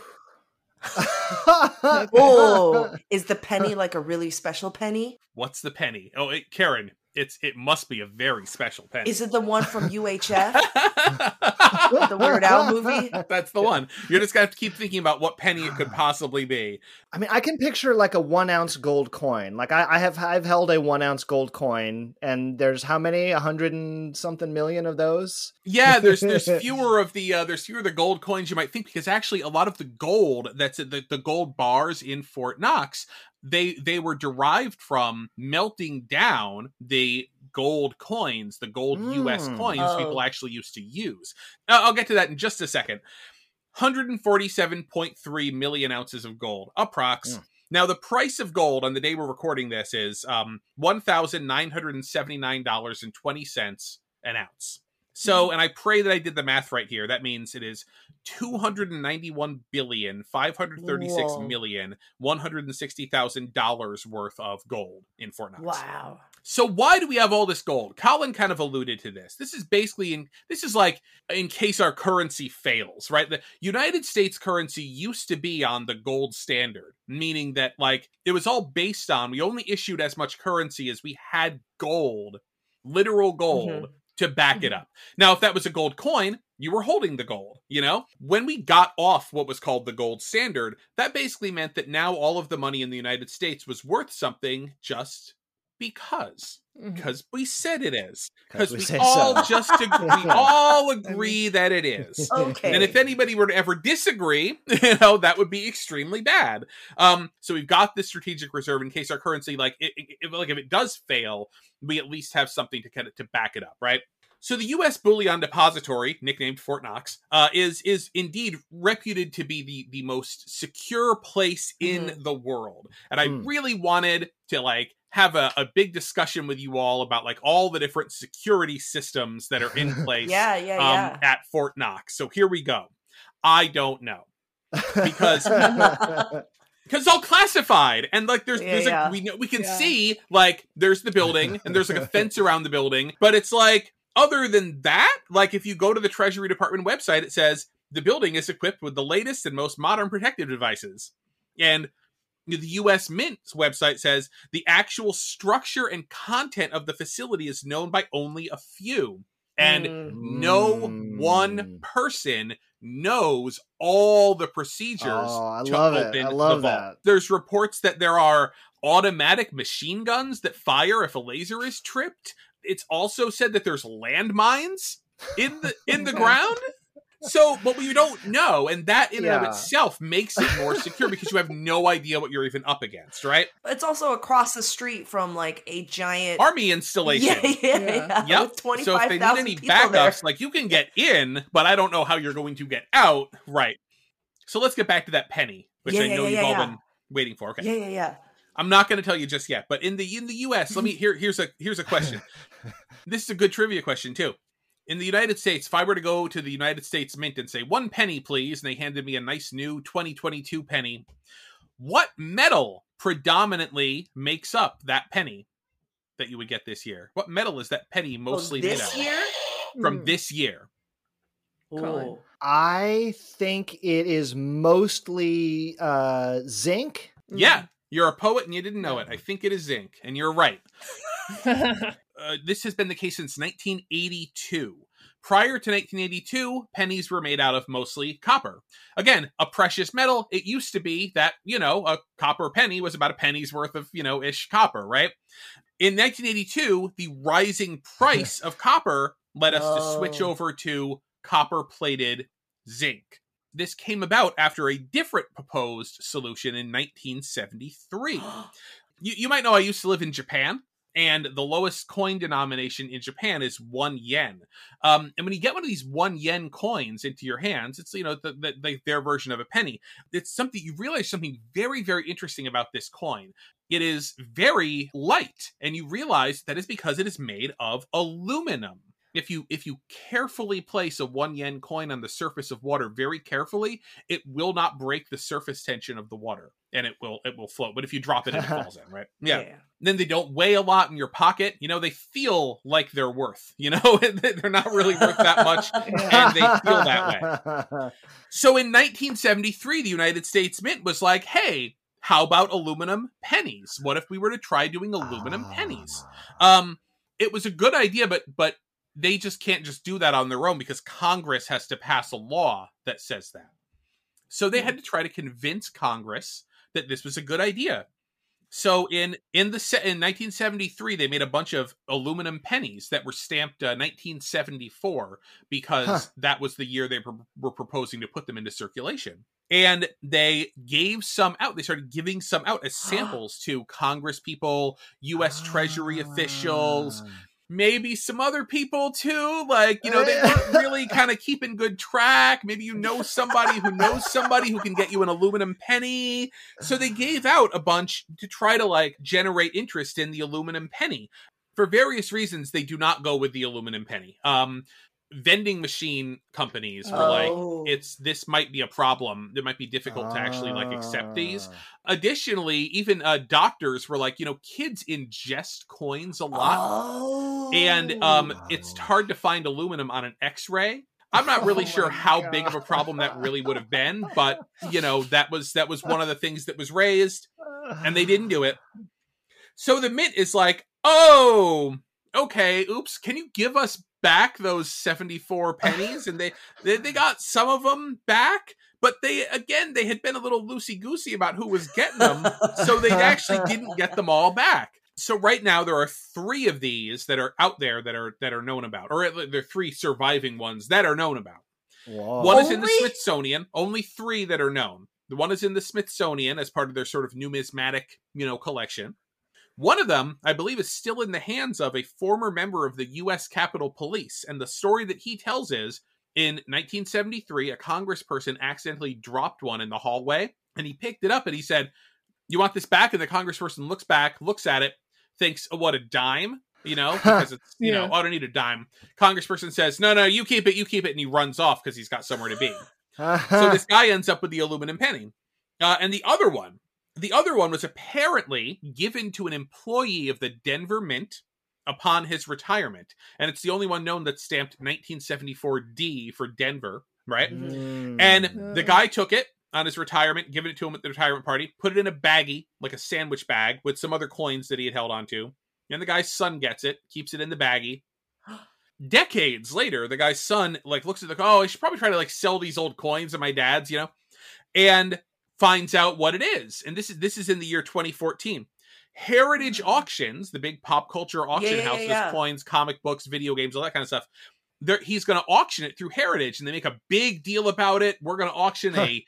oh, is the penny like a really special penny? What's the penny? Oh, it, Karen, it's it must be a very special penny. Is it the one from UHF? the Weird Al movie? That's the one. You're just gonna have to keep thinking about what penny it could possibly be. I mean, I can picture like a one ounce gold coin. Like I, I have, I've held a one ounce gold coin, and there's how many? A hundred and something million of those. Yeah, there's there's fewer of the uh, there's fewer of the gold coins you might think because actually a lot of the gold that's the the gold bars in Fort Knox they they were derived from melting down the gold coins, the gold U.S. Mm. coins Oh. people actually used to use. Uh, I'll get to that in just a second. 147.3 million ounces of gold, approx. Mm. Now, the price of gold on the day we're recording this is um, $1,979.20 an ounce. So, and I pray that I did the math right here. That means it is two hundred and ninety-one billion five hundred thirty-six Whoa. million one hundred and sixty thousand dollars worth of gold in Fort Knox. Wow. So why do we have all this gold? Colin kind of alluded to this. This is basically in this is like in case our currency fails, right? The United States currency used to be on the gold standard, meaning that like it was all based on we only issued as much currency as we had gold, literal gold Mhm. To back it mm-hmm. up. Now, if that was a gold coin, you were holding the gold, you know? When we got off what was called the gold standard, that basically meant that now all of the money in the United States was worth something just because because we said it is because we, say all so. just ag- we all agree that it is Okay. and if anybody were to ever disagree you know that would be extremely bad um so we've got this strategic reserve in case our currency like it, it- it- like if it does fail we at least have something to kind of to back it up right so the U.S. Bullion Depository, nicknamed Fort Knox, uh, is is indeed reputed to be the the most secure place in the world, and I Hmm. really wanted to like have a, a big discussion with you all about like all the different security systems that are in place yeah, yeah, um, yeah. at Fort Knox. So here we go. I don't know Because- because it's all classified and like there's Yeah, there's yeah. a, we know we can Yeah. see like there's the building and there's like a fence around the building, but it's like other than that, like if you go to the Treasury Department website, it says the building is equipped with the latest and most modern protective devices, and the U.S. Mint's website says the actual structure and content of the facility is known by only a few, and Mm. no Mm. one person knows all the procedures Oh, I to open the vault. that. There's reports that there are automatic machine guns that fire if a laser is tripped. It's also said that there's landmines in the in the ground. So, but we don't know, and that in and of itself makes it more secure because you have no idea what you're even up against, right? It's also across the street from like a giant Army installation. Yeah, yeah, Yeah. yeah. Yep. With So if they need any backups, there. like you can get in, but I don't know how you're going to get out. Right. So let's get back to that penny, which Yeah, I yeah, know yeah, you've yeah, all yeah. been waiting for. Okay. Yeah, yeah, yeah. I'm not going to tell you just yet, but in the in the U.S., let me here. Here's a here's a question. this is a good trivia question too. In the United States, if I were to go to the United States Mint and say one penny, please, and they handed me a nice new 2022 penny, what metal predominantly makes up that penny that you would get this year? What metal is that penny mostly oh, made this out of? from Mm. this year? Ooh. I think it is mostly uh, zinc. Yeah, you're a poet and you didn't know it. I think it is zinc, and you're right. uh, this has been the case since 1982. Prior to 1982, pennies were made out of mostly copper. Again, a precious metal. It used to be that, you know, a copper penny was about a penny's worth of, you know, ish copper, right? In 1982, the rising price of copper led us to switch Oh. over to copper plated zinc. This came about after a different proposed solution in 1973 you, you might know I used to live in Japan, and the lowest coin denomination in Japan is one yen. Um, and when you get one of these one yen coins into your hands, it's you know the, the, the, their version of a penny. It's something you realize something very very interesting about this coin. It is very light, and you realize that is because it is made of aluminum. If you if you carefully place a one yen coin on the surface of water very carefully, it will not break the surface tension of the water, and it will it will float. But if you drop it, it falls in, right? Yeah. Then they don't weigh a lot in your pocket. You know, they feel like they're worth. You know, they're not really worth that much, and they feel that way. So in 1973, the United States Mint was like, "Hey, how about aluminum pennies? What if we were to try doing aluminum pennies?" Um, it was a good idea, but but they just can't just do that on their own because Congress has to pass a law that says that. So they had to try to convince Congress that this was a good idea. So in in the in 1973, they made a bunch of aluminum pennies that were stamped uh, 1974 because Huh. that was the year they pro- were proposing to put them into circulation. And they gave some out. They started giving some out as samples to Congress people, U.S. Treasury officials, Ah. Maybe some other people too. Like, you know, they weren't really kind of keeping good track. Maybe you know somebody who knows somebody who can get you an aluminum penny. So they gave out a bunch to try to like generate interest in the aluminum penny. For various reasons, they do not go with the aluminum penny. Um, vending machine companies were like, Oh. it's this might be a problem. It might be difficult to actually like accept these. Ah. Additionally, even uh, doctors were like, you know, kids ingest coins a lot Oh. and um it's Oh. hard to find aluminum on an x-ray i'm not really Oh sure how big of a problem that really would have been but you know that was that was one of the things that was raised and they didn't do it so the mint is like oh okay oops can you give us back those 74 pennies and they they, they got some of them back but they again they had been a little loosey goosey about who was getting them so they actually didn't get them all back. So right now there are three of these that are out there that are that are known about, or there are three surviving ones that are known about. Whoa. One is in the Smithsonian. Only three that are known. The one is in the Smithsonian as part of their sort of numismatic, you know, collection. One of them, I believe, is still in the hands of a former member of the U.S. Capitol Police, and the story that he tells is in 1973, a congressperson accidentally dropped one in the hallway, and he picked it up and he said, "You want this back?" And the congressperson looks back, looks at it, thinks, oh, "What a dime." You know, because it's you know, Yeah. oh, I don't need a dime. Congressperson says, "No, no, you keep it, you keep it," and he runs off because he's got somewhere to be. so this guy ends up with the aluminum penny. Uh, and the other one, the other one was apparently given to an employee of the Denver Mint upon his retirement. And it's the only one known that's stamped 1974D for Denver, right? Mm. And the Mm. guy took it on his retirement, given it to him at the retirement party, put it in a baggie, like a sandwich bag, with some other coins that he had held onto. And the guy's son gets it, keeps it in the baggie. Decades later, the guy's son like looks at the oh, I should probably try to like sell these old coins of my dad's, you know, and finds out what it is. And this is this is in the year 2014. Heritage Auctions, the big pop culture auction yeah, house, yeah. with coins, comic books, video games, all that kind of stuff, he's going to auction it through Heritage, and they make a big deal about it. We're going to auction Huh. a,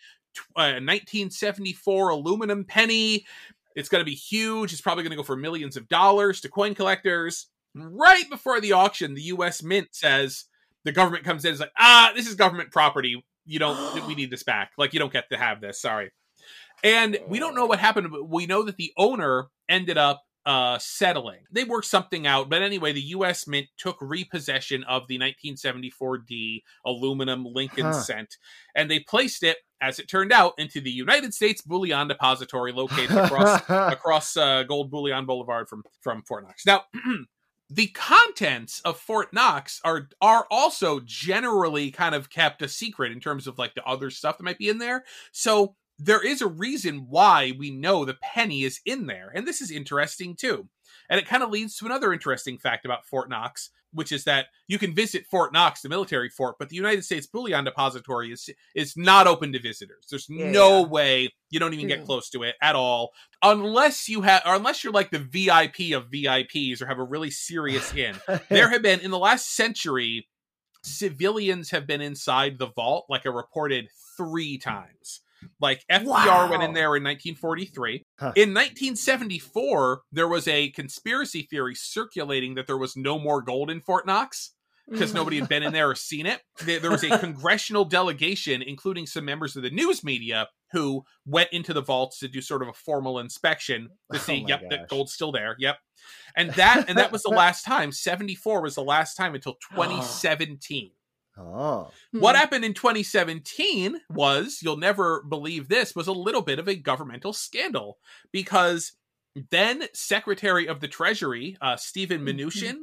a 1974 aluminum penny. It's going to be huge. It's probably going to go for millions of dollars to coin collectors. Right before the auction, the U.S. Mint says the government comes in. and is like, ah, this is government property. You don't. we need this back. Like you don't get to have this. Sorry. And we don't know what happened, but we know that the owner ended up uh settling. They worked something out, but anyway, the US Mint took repossession of the 1974D aluminum Lincoln Huh. cent and they placed it as it turned out into the United States Bullion Depository located across across uh, Gold Bullion Boulevard from from Fort Knox. Now, the contents of Fort Knox are are also generally kind of kept a secret in terms of like the other stuff that might be in there. So there is a reason why we know the penny is in there, and this is interesting too. And it kind of leads to another interesting fact about Fort Knox, which is that you can visit Fort Knox, the military fort, but the United States Bullion Depository is is not open to visitors. There's Yeah, no yeah. way you don't even get Mhm. close to it at all, unless you have, or unless you're like the VIP of VIPs or have a really serious in. there have been in the last century, civilians have been inside the vault, like a reported three times. Like FDR went in there in 1943. Huh. In 1974, there was a conspiracy theory circulating that there was no more gold in Fort Knox because nobody had been in there or seen it. There, was a congressional delegation, including some members of the news media, who went into the vaults to do sort of a formal inspection to Oh see, my yep, gosh. that gold's still there. Yep. And that and that was the last time. 74 was the last time until 2017. Oh. What Mhm. happened in 2017 was, you'll never believe this, was a little bit of a governmental scandal because then Secretary of the Treasury, uh, Stephen Mhm. Mnuchin,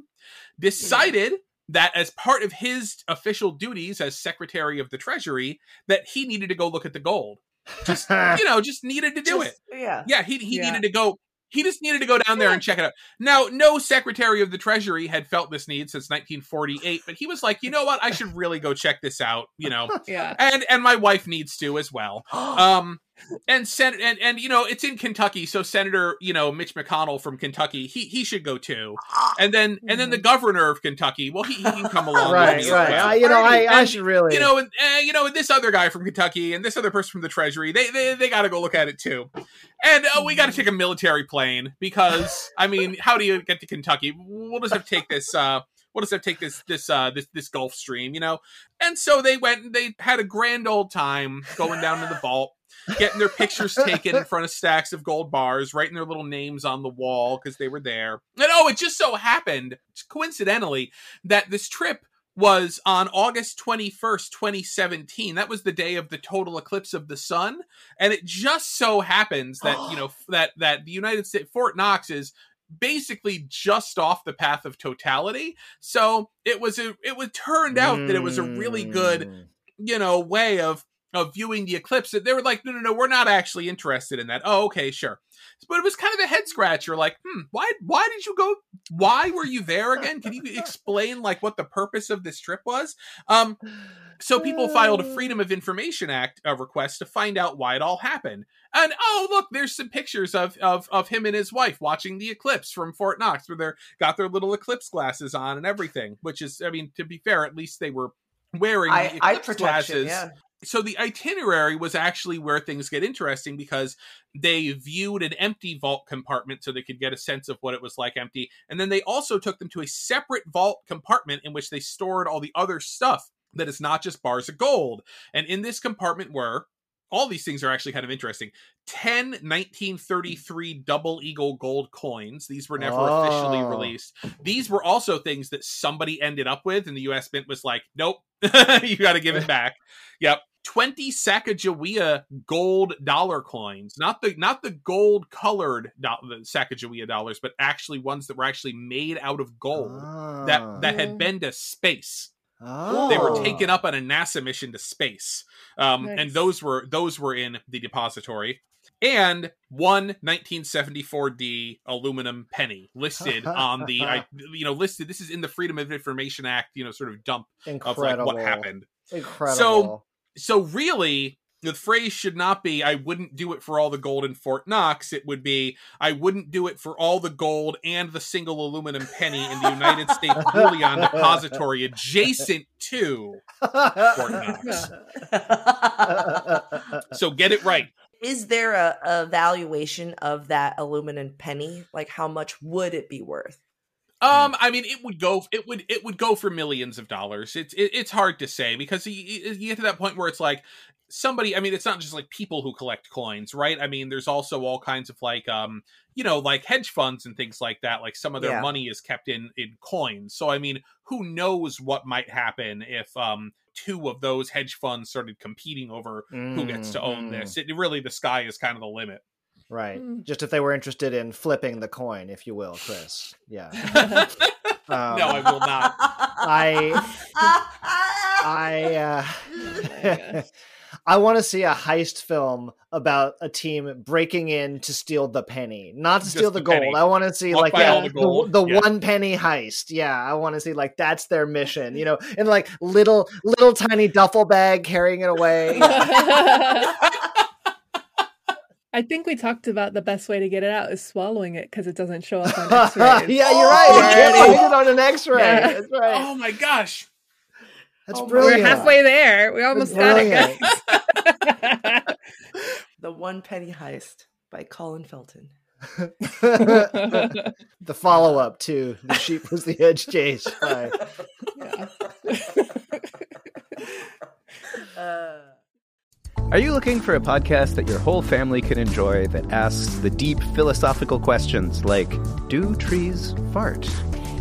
decided that as part of his official duties as Secretary of the Treasury, that he needed to go look at the gold. Just, you know, just needed to do it. Yeah. Yeah, he he Yeah. needed to go. He just needed to go down there and check it out. Now, no Secretary of the Treasury had felt this need since 1948, but he was like, you know what? I should really go check this out. You know, Yeah. and and my wife needs to as well. Um, and sen- and and you know, it's in Kentucky, so Senator you know Mitch McConnell from Kentucky, he he should go too. And then and then the governor of Kentucky, well, he, he can come along. right, right. well. I, you know, I, I should really. you know, and uh, you know, and this other guy from Kentucky and this other person from the Treasury, they they, they got to go look at it too. And uh, we got to take a military plane because I mean, how do you get to Kentucky? We'll just have to take this. Uh, we'll just have to take this this uh this this Gulfstream, you know. And so they went and they had a grand old time going down to the vault. Getting their pictures taken in front of stacks of gold bars, writing their little names on the wall because they were there. And oh, it just so happened, coincidentally, that this trip was on August 21st, 2017. That was the day of the total eclipse of the sun. And it just so happens that, you know, that that the United States Fort Knox is basically just off the path of totality. So it was a it was turned out that it was a really good Mm. you know way of of viewing the eclipse that they were like no no no we're not actually interested in that oh okay sure but it was kind of a head scratcher like hmm why why did you go why were you there again can you explain like what the purpose of this trip was um so people filed a freedom of information act uh, request to find out why it all happened and oh look there's some pictures of of of him and his wife watching the eclipse from fort knox where they're got their little eclipse glasses on and everything which is i mean to be fair at least they were wearing eye eclipse protection. glasses Yeah. So the itinerary was actually where things get interesting because they viewed an empty vault compartment so they could get a sense of what it was like empty. And then they also took them to a separate vault compartment in which they stored all the other stuff that is not just bars of gold. And in this compartment were all these things are actually kind of interesting 10 1933 double eagle gold coins these were never officially Oh. released these were also things that somebody ended up with and the us mint was like nope you got to give it back Yep. 20 Sacagawea gold dollar coins. Not the not the gold colored do- the Sacagawea dollars, but actually ones that were actually made out of gold that that had Oh. been to space. Oh. They were taken up on a NASA mission to space. Um, and those were those were in the depository. And one 1974D aluminum penny listed on the I, you know listed this is in the Freedom of Information Act, you know, sort of dump incredible. of like what happened Incredible. So, so really the phrase should not be I wouldn't do it for all the gold in Fort Knox. It would be I wouldn't do it for all the gold and the single aluminum penny in the United States bullion depository adjacent to Fort Knox. So get it right. Is there a, a valuation of that aluminum penny? Like, how much would it be worth? Um, I mean, it would go. It would. It would go for millions of dollars. It's. It, it's hard to say because you, you get to that point where it's like somebody. I mean, it's not just like people who collect coins, right? I mean, there's also all kinds of like, um, you know, like hedge funds and things like that. Like some of their Yeah. money is kept in in coins. So I mean, who knows what might happen if um two of those hedge funds started competing over who gets to own Mm, this? It really the sky is kind of the limit. Right. Mm. Just if they were interested in flipping the coin, if you will, Chris. Yeah. no, Um, I will not. I I uh, gosh. I want to see a heist film about a team breaking in to steal the penny, not to Just steal the, the gold. penny. I want to see Walk like yeah, all the the, Yeah. one penny heist. Yeah, I want to see like that's their mission. You know, and like little little tiny duffel bag carrying it away. I think we talked about the best way to get it out is swallowing it because it doesn't show up on X-rays. yeah, you're right. Oh, you can't Already. eat it on an X-ray. Yeah. That's right. Oh my gosh. That's Oh brilliant. We're halfway there. We almost got it, guys. the One Penny Heist by Colin Felton. the follow-up to "The Sheep Was the Edge Chase" by Yeah. Uh, Are you looking for a podcast that your whole family can enjoy that asks the deep philosophical questions like Do trees fart?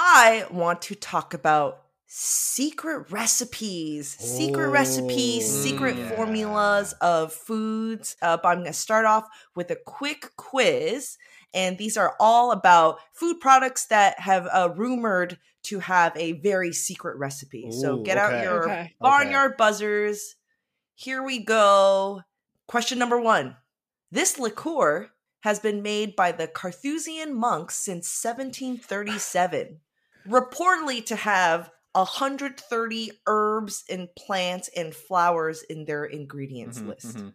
I want to talk about secret recipes, secret recipes, secret yeah. formulas of foods. Uh, but I'm going to start off with a quick quiz. And these are all about food products that have uh, rumored to have a very secret recipe. so Ooh, get out your Okay. barnyard buzzers. Here we go. Question number one This liqueur has been made by the Carthusian monks since 1737, reportedly to have 130 herbs and plants and flowers in their ingredients Mhm, list. mhm.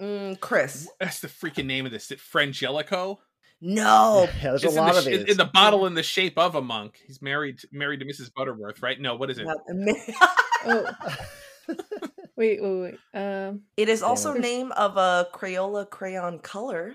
Mm, Chris, That's the freaking name of this. Is it Frangelico? no. Yeah, there's It's a in lot the, of sh- these. in the bottle in the shape of a monk. He's married married to Mrs. Butterworth, right? No, what is it? Not- Oh. Wait, wait, wait. Um, it is also Yeah. name of a Crayola crayon color.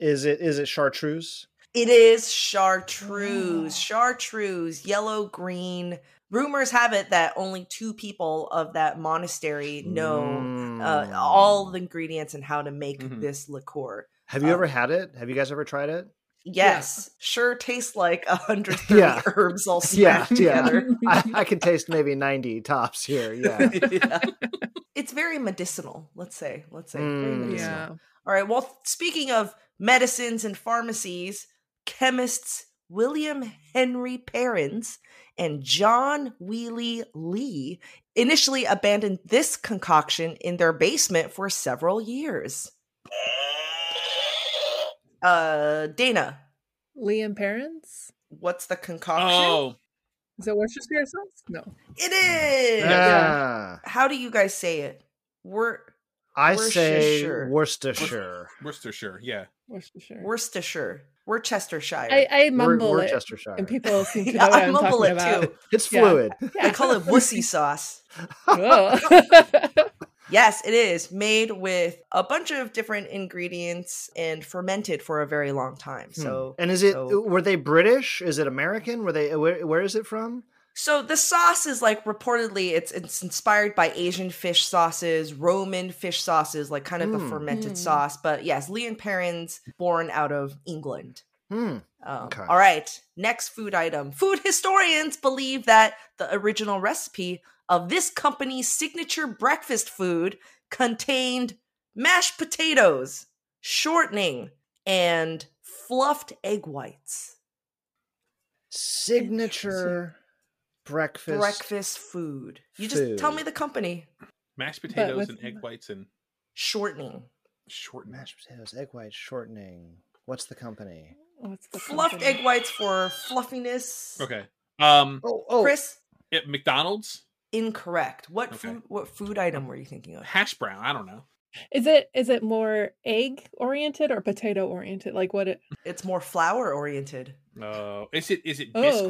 Is it is it chartreuse? It is chartreuse. Chartreuse, yellow green. Rumors have it that only two people of that monastery know uh, all the ingredients and how to make Mhm. this liqueur. Have you uh, ever had it? Have you guys ever tried it? Yes, sure tastes like a hundred thirty Yeah. herbs all Yeah, smashed yeah. together. I, I can taste maybe ninety tops here. Yeah. Yeah. It's very medicinal. Let's say. Let's say. very Mm. medicinal. yeah. All right. Well, speaking of medicines and pharmacies, chemists William Henry Perrins and John Wheeley Lea initially abandoned this concoction in their basement for several years. Uh, Dana, Liam Perrins? what's the concoction? Oh, Is it Worcestershire sauce? No. It is. Ah, How do you guys say it? We're I say Worcestershire. Worcestershire. Worcestershire, yeah. Worcestershire. Worcestershire. Worcestershire. I, I Wor- mumble it, Worcestershire. and people seem to know Yeah, what I I'm mumble talking it about. too. It's Yeah. fluid. I call it wussy sauce. Yes, it is made with a bunch of different ingredients and fermented for a very long time. Hmm. So, and is it so, were they British? Is it American? Were they where, where is it from? So the sauce is like reportedly it's it's inspired by Asian fish sauces, Roman fish sauces, like kind of a Mm. fermented Mm. sauce. But yes, Leon Perrins born out of England. Hmm. Um, Okay. All right, next food item. Food historians believe that the original recipe of this company's signature breakfast food contained mashed potatoes, shortening, and fluffed egg whites. Signature breakfast. Breakfast food. You just tell me the company. Mashed potatoes with- and egg whites and Shortening. short Mashed potatoes, egg whites, shortening. What's the company? What's the Fluffed company? egg whites for fluffiness. Okay. Um, Oh, oh. Chris, at McDonald's incorrect. What Okay. food? What food item were you thinking of? hash brown. I don't know. Is it is it more egg oriented or potato oriented? Like what it It's more flour oriented. Uh, is it is it Oh.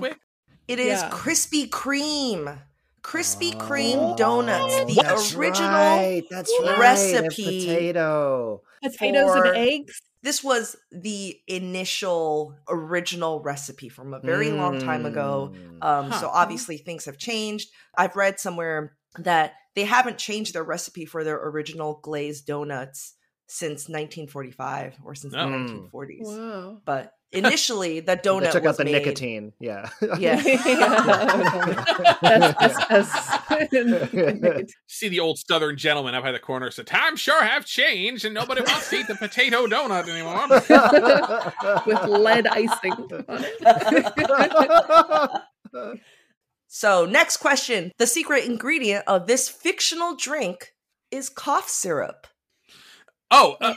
It is Yeah. Krispy Kreme. Krispy Kreme Oh, donuts. The that's original. right, That's right. recipe A potato. potatoes For- and eggs? This was the initial original recipe from a very long time ago. Mm. Um, Huh. So obviously things have changed. I've read somewhere that they haven't changed their recipe for their original glazed donuts since 1945 or since the Oh. 1940s. Wow. But initially, the they donut took was out the made. nicotine. Yeah. Yeah. That's- that's- See the old Southern gentleman up by the corner said, "Times sure have changed, and nobody wants to eat the potato donut anymore." with lead icing. So, next question. The secret ingredient of this fictional drink is cough syrup. Oh, uh,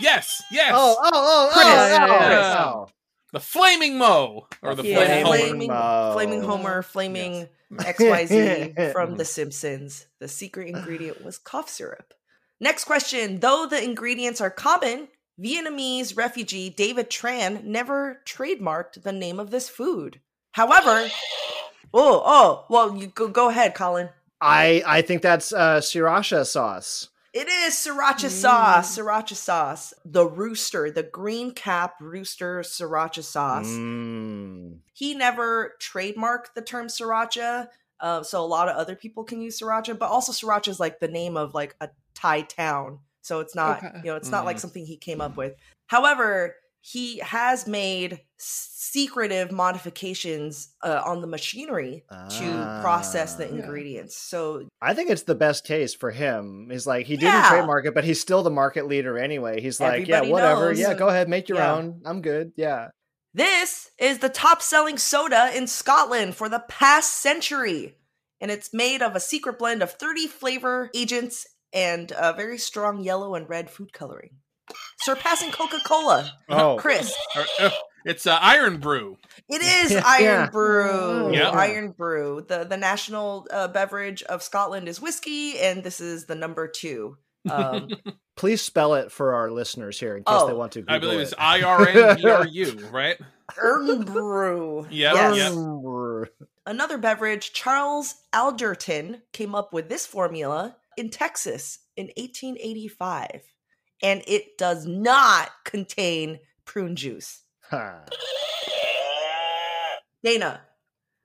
yes, yes. Oh, oh, oh, oh, Chris. oh, Yeah. oh. The flaming Moe or the Yeah, flaming homer. flaming, Moe. flaming Homer, flaming XYZ from The Simpsons. The secret ingredient was cough syrup. Next question. Though the ingredients are common, Vietnamese refugee David Tran never trademarked the name of this food. However, oh, oh, well, you go, go ahead, Colin. I I think that's uh, sriracha sauce. It is sriracha sauce, sriracha sauce. The rooster, the green cap rooster sriracha sauce. Mm. He never trademarked the term sriracha, uh, so a lot of other people can use sriracha. But also, sriracha is like the name of like a Thai town, so it's not Okay. you know it's not like Mm. something he came up with. However, he has made secretive modifications uh, on the machinery to process the Ah. Yeah. ingredients. So I think it's the best taste for him. He's like he didn't Yeah. trademark it, but he's still the market leader anyway. He's like, Everybody yeah, whatever. knows. Yeah, go ahead, make your Yeah. own. I'm good. Yeah. This is the top selling soda in Scotland for the past century. And it's made of a secret blend of 30 flavor agents and a very strong yellow and red food coloring. Surpassing Coca Cola. Oh, Chris, uh, it's uh, Irn-Bru. it is Iron Yeah. Brew. Yeah. Irn-Bru. The, the national uh, beverage of Scotland is whiskey, and this is the number two. Um, please spell it for our listeners here in case Oh. they want to. Google I believe it's it. I R N B R U, right? Irn-Bru. Yep, Yes. yep. Another beverage, Charles Alderton came up with this formula in Texas in 1885, and it does not contain prune juice. Ha. Dana,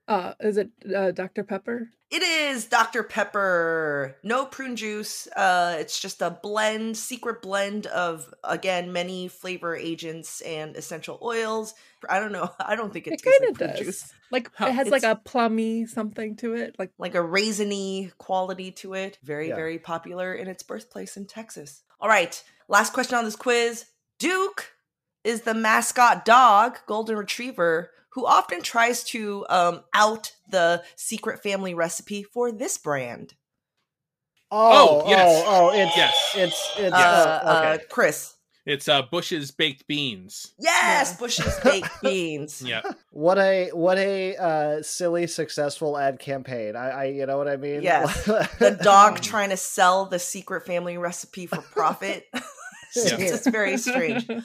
Uh, is it uh, Dr. Pepper? it is Dr. Pepper. No prune juice. Uh, it's just a blend, secret blend of again many flavor agents and essential oils. I don't know. I don't think it, It tastes kind like of prune does. juice. Like Huh. it has like a plummy something to it. Like like a raisiny quality to it. Very, Yeah. very popular in its birthplace in Texas. All right, last question on this quiz. Duke is the mascot dog, golden retriever, who often tries to um, out the secret family recipe for this brand. Oh, Oh, yes. oh, oh, it's Yes. it's it's Uh, oh, okay. uh, Chris. It's uh, Bush's baked beans. Yes, Yeah. Bush's baked beans. Yeah. what a what a uh, silly successful ad campaign. I, I you know what I mean? Yes. The dog trying to sell the secret family recipe for profit. it's Yeah. just very strange.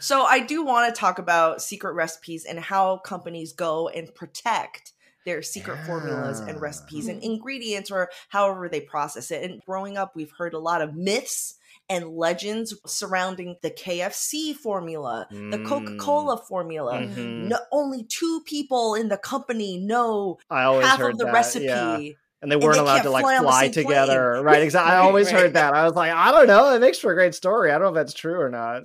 So I do want to talk about secret recipes and how companies go and protect their secret formulas and recipes and ingredients or however they process it. And growing up, we've heard a lot of myths and legends surrounding the KFC formula, the Mm. Coca-Cola formula. Mhm. No, only two people in the company know half of the that, recipe. yeah. And they weren't they allowed to like fly fly, on the same together. plane. Right? Exactly. I always right. heard that. I was like, I don't know. It makes for a great story. I don't know if that's true or not.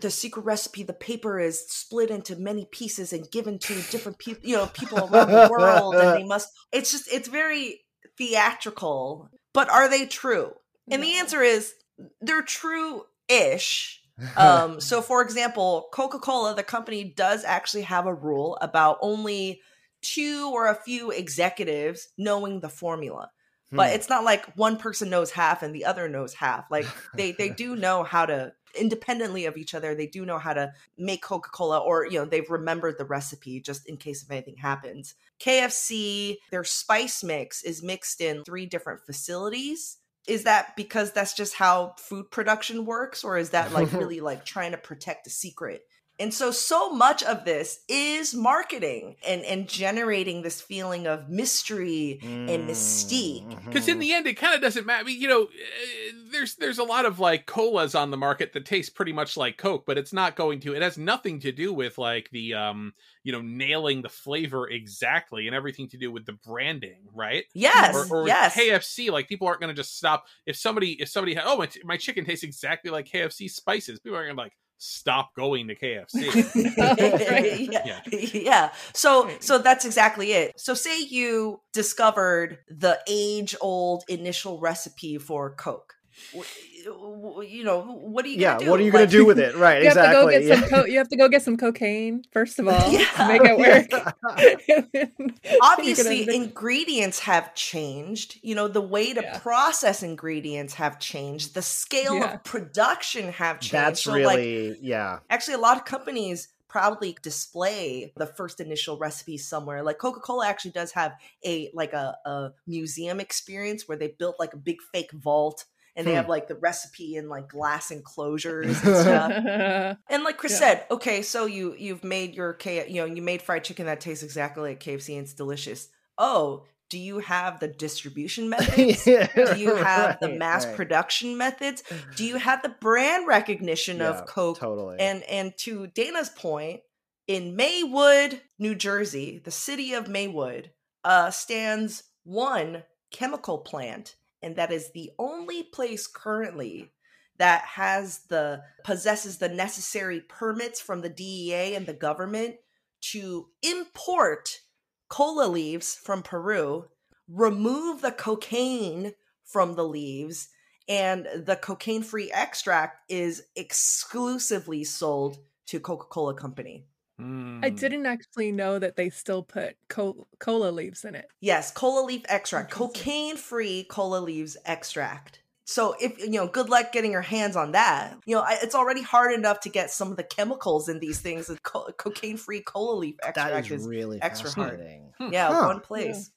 the secret recipe the paper is split into many pieces and given to different people you know people around the world and they must it's just it's very theatrical but are they true and the answer is they're true-ish um so for example coca-cola the company does actually have a rule about only two or a few executives knowing the formula. But Hmm. it's not like one person knows half and the other knows half. Like they they do know how to independently of each other they do know how to make coca-cola or you know they've remembered the recipe just in case if anything happens. Kfc their spice mix is mixed in three different facilities. Is that because that's just how food production works or is that like really like trying to protect a secret and so so much of this is marketing and and generating this feeling of mystery and mystique. Because in the end it kind of doesn't matter. I mean, you know uh, there's there's a lot of like colas on the market that taste pretty much like coke but it's not going to it has nothing to do with like the um you know nailing the flavor exactly and everything to do with the branding right? Yes or, or yes. KFC, like people aren't going to just stop. If somebody, if somebody, ha- oh, my, my chicken tastes exactly like KFC spices, people are going to like stop going to KFC. Right. yeah. yeah. So so that's exactly it. So say you discovered the age old initial recipe for Coke. W- eh, w- You know, what are you yeah. gonna do? What are you going to do with it? Right. You have to go exactly. get some. Co- you have to go get some cocaine first of all Yeah. to make it work. obviously gonna- ingredients have changed you know the way to Yeah. process ingredients have changed the scale Yeah. of production have changed That's so like really yeah. actually a lot of companies proudly display the first initial recipe somewhere like coca-cola actually does have a like a, a museum experience where they built like a big fake vault and they Hmm. have like the recipe in like glass enclosures and stuff and like Chris Yeah. said, okay, so you you've made your K, you know, you made fried chicken that tastes exactly like KFC and it's delicious. Oh, do you have the distribution methods? do you have the mass right. production methods? Do you have the brand recognition Yeah, of Coke? Totally. And and to Dana's point, in Maywood, New Jersey, the city of Maywood, uh, stands one chemical plant, and that is the only place currently that has the possesses the necessary permits from the DEA and the government to import cola leaves from Peru, remove the cocaine from the leaves, and the cocaine free extract is exclusively sold to Coca-Cola Company. Hmm. I didn't actually know that they still put co- cola leaves in it. Yes, cola leaf extract, Interesting. cocaine free cola leaves extract. So if you know, good luck getting your hands on that. You know, I- it's already hard enough to get some of the chemicals in these things. and Co- cocaine free cola leaf extract that is is really extra hard. fascinating. yeah Huh. one place